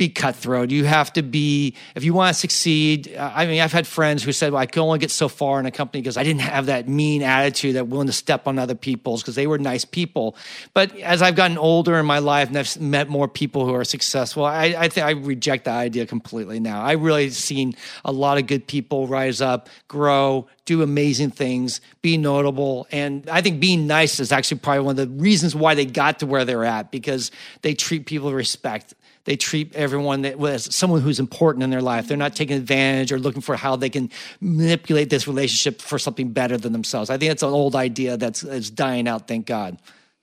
be cutthroat. You have to be, if you want to succeed. Uh, I mean, I've had friends who said, well, I can only get so far in a company because I didn't have that mean attitude that willing to step on other people's because they were nice people. But as I've gotten older in my life and I've met more people who are successful, I, I think I reject that idea completely now. I really seen a lot of good people rise up, grow, do amazing things, be notable. And I think being nice is actually probably one of the reasons why they got to where they're at because they treat people with respect they treat everyone as someone who's important in their life. They're not taking advantage or looking for how they can manipulate this relationship for something better than themselves. I think that's an old idea that's, that's dying out, thank God.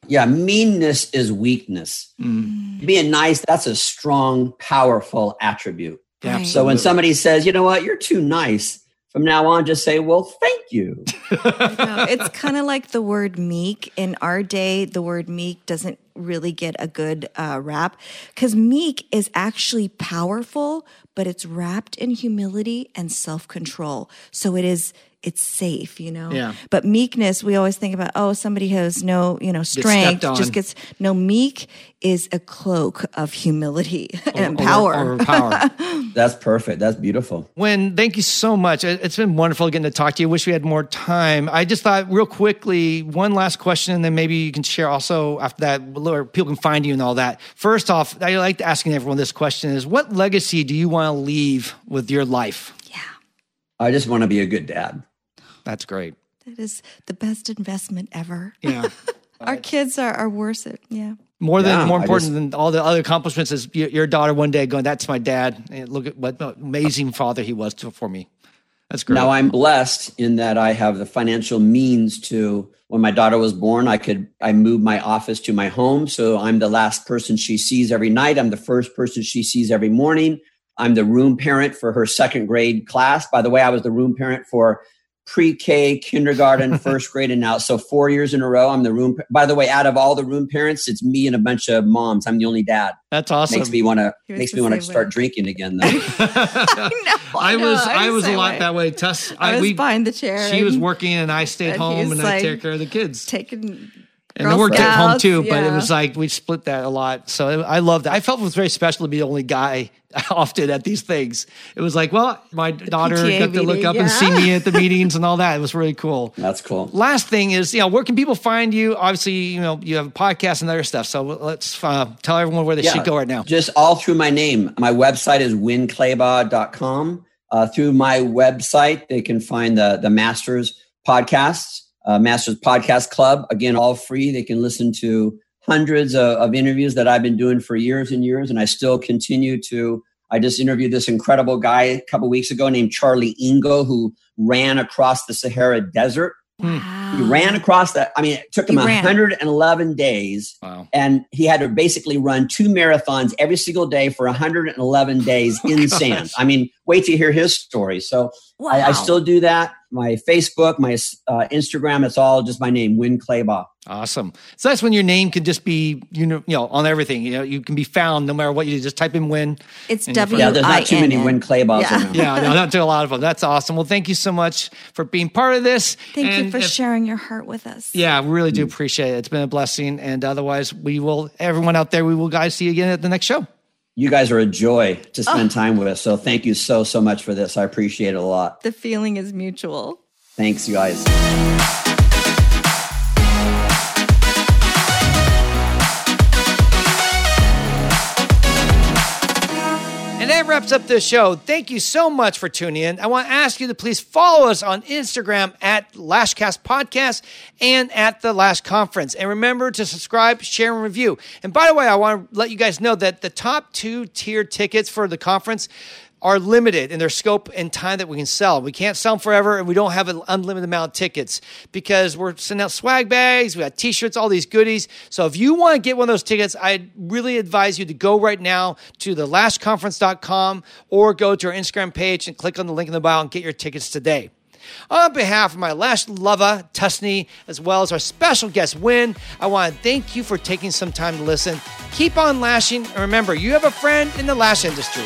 Yeah, meanness is weakness. Mm. Being nice, that's a strong, powerful attribute. Yeah, so when somebody says, you know what, you're too nice, from now on, just say, well, thank you. it's kind of like the word meek. In our day, the word meek doesn't really get a good uh, rap because meek is actually powerful, but it's wrapped in humility and self control. So it is it's safe, you know. Yeah. But meekness, we always think about, oh, somebody has no, you know, strength, just gets no meek is a cloak of humility and power. Or, or power. That's perfect. That's beautiful. Winn thank you so much. It's been wonderful getting to talk to you. Wish we had more time. I just thought, real quickly, one last question, and then maybe you can share also after that where people can find you and all that. First off, I like asking everyone this question: Is what legacy do you want to leave with your life? Yeah. I just want to be a good dad. That's great. That is the best investment ever. Yeah. Our kids are, are worth it. Yeah. More than yeah, more important just, than all the other accomplishments is your, your, daughter one day going, "That's my dad." And look at what amazing father he was to, for me. That's great. Now I'm blessed in that I have the financial means to. When my daughter was born, I could I moved my office to my home, so I'm the last person she sees every night. I'm the first person she sees every morning. I'm the room parent for her second grade class. By the way, I was the room parent for pre-K, kindergarten, first grade, and now so four years in a row. I'm the room. By the way, out of all the room parents, it's me and a bunch of moms. I'm the only dad. That's awesome. Makes me want to makes me want to start drinking again. Though I, know, I, was I, was a lot way. that way. Tess, I, was we, behind the chair. She was working, and I stayed and home, and like I take care of the kids. Taking and Girl worked Scouts, at home too, but yeah. it was like we split that a lot. So I loved it. I felt it was very special to be the only guy often at these things. It was like, well, my daughter PTA got to look up yeah. and see me at the meetings and all that. It was really cool. That's cool. Last thing is, you know, where can people find you? Obviously, you know, you have a podcast and other stuff. So let's uh, tell everyone where they yeah, should go right now. Just all through my name. My website is winnclaybaugh.com. Uh, through my website, they can find the the Masters podcasts uh, Masters Podcast Club. Again, all free. They can listen to hundreds of, of, interviews that I've been doing for years and years, and I still continue to. I just interviewed this incredible guy a couple weeks ago named Charlie Engle, who ran across the Sahara Desert Wow. He ran across that. I mean, it took him 111 days. Wow. And he had to basically run two marathons every single day for 111 days oh, in gosh. sand. I mean, wait to hear his story. So wow. I, I, still do that. My Facebook, my uh, Instagram, it's all just my name, Winn Claybaugh. Awesome. So that's when your name can just be you know you know on everything. You know you can be found no matter what you just type in Winn. It's W. Yeah, there's not too many Winn Claybaughs. Yeah, yeah, no, not too a lot of them. That's awesome. Well, thank you so much for being part of this. Thank and you for if, sharing your heart with us. Yeah, we really do appreciate it. It's been a blessing. And otherwise, we will everyone out there. We will guys see you again at the next show. You guys are a joy to oh. spend oh. time with. So thank you so so much for this. I appreciate it a lot. The feeling is mutual. Thanks, you guys. Wraps up this show. Thank you so much for tuning in. I want to ask you to please follow us on Instagram at Lashcast Podcast and at the Lash Conference. And remember to subscribe, share, and review. And by the way, I want to let you guys know that the top two tier tickets for the conference are limited in their scope and time that we can sell. We can't sell them forever, and we don't have an unlimited amount of tickets because we're sending out swag bags, we got t-shirts, all these goodies. So if you want to get one of those tickets, I really advise you to go right now to thelashconference.com or go to our Instagram page and click on the link in the bio and get your tickets today. On behalf of my lash lover, Tusney, as well as our special guest, Winn, I want to thank you for taking some time to listen. Keep on lashing, and remember, you have a friend in the lash industry.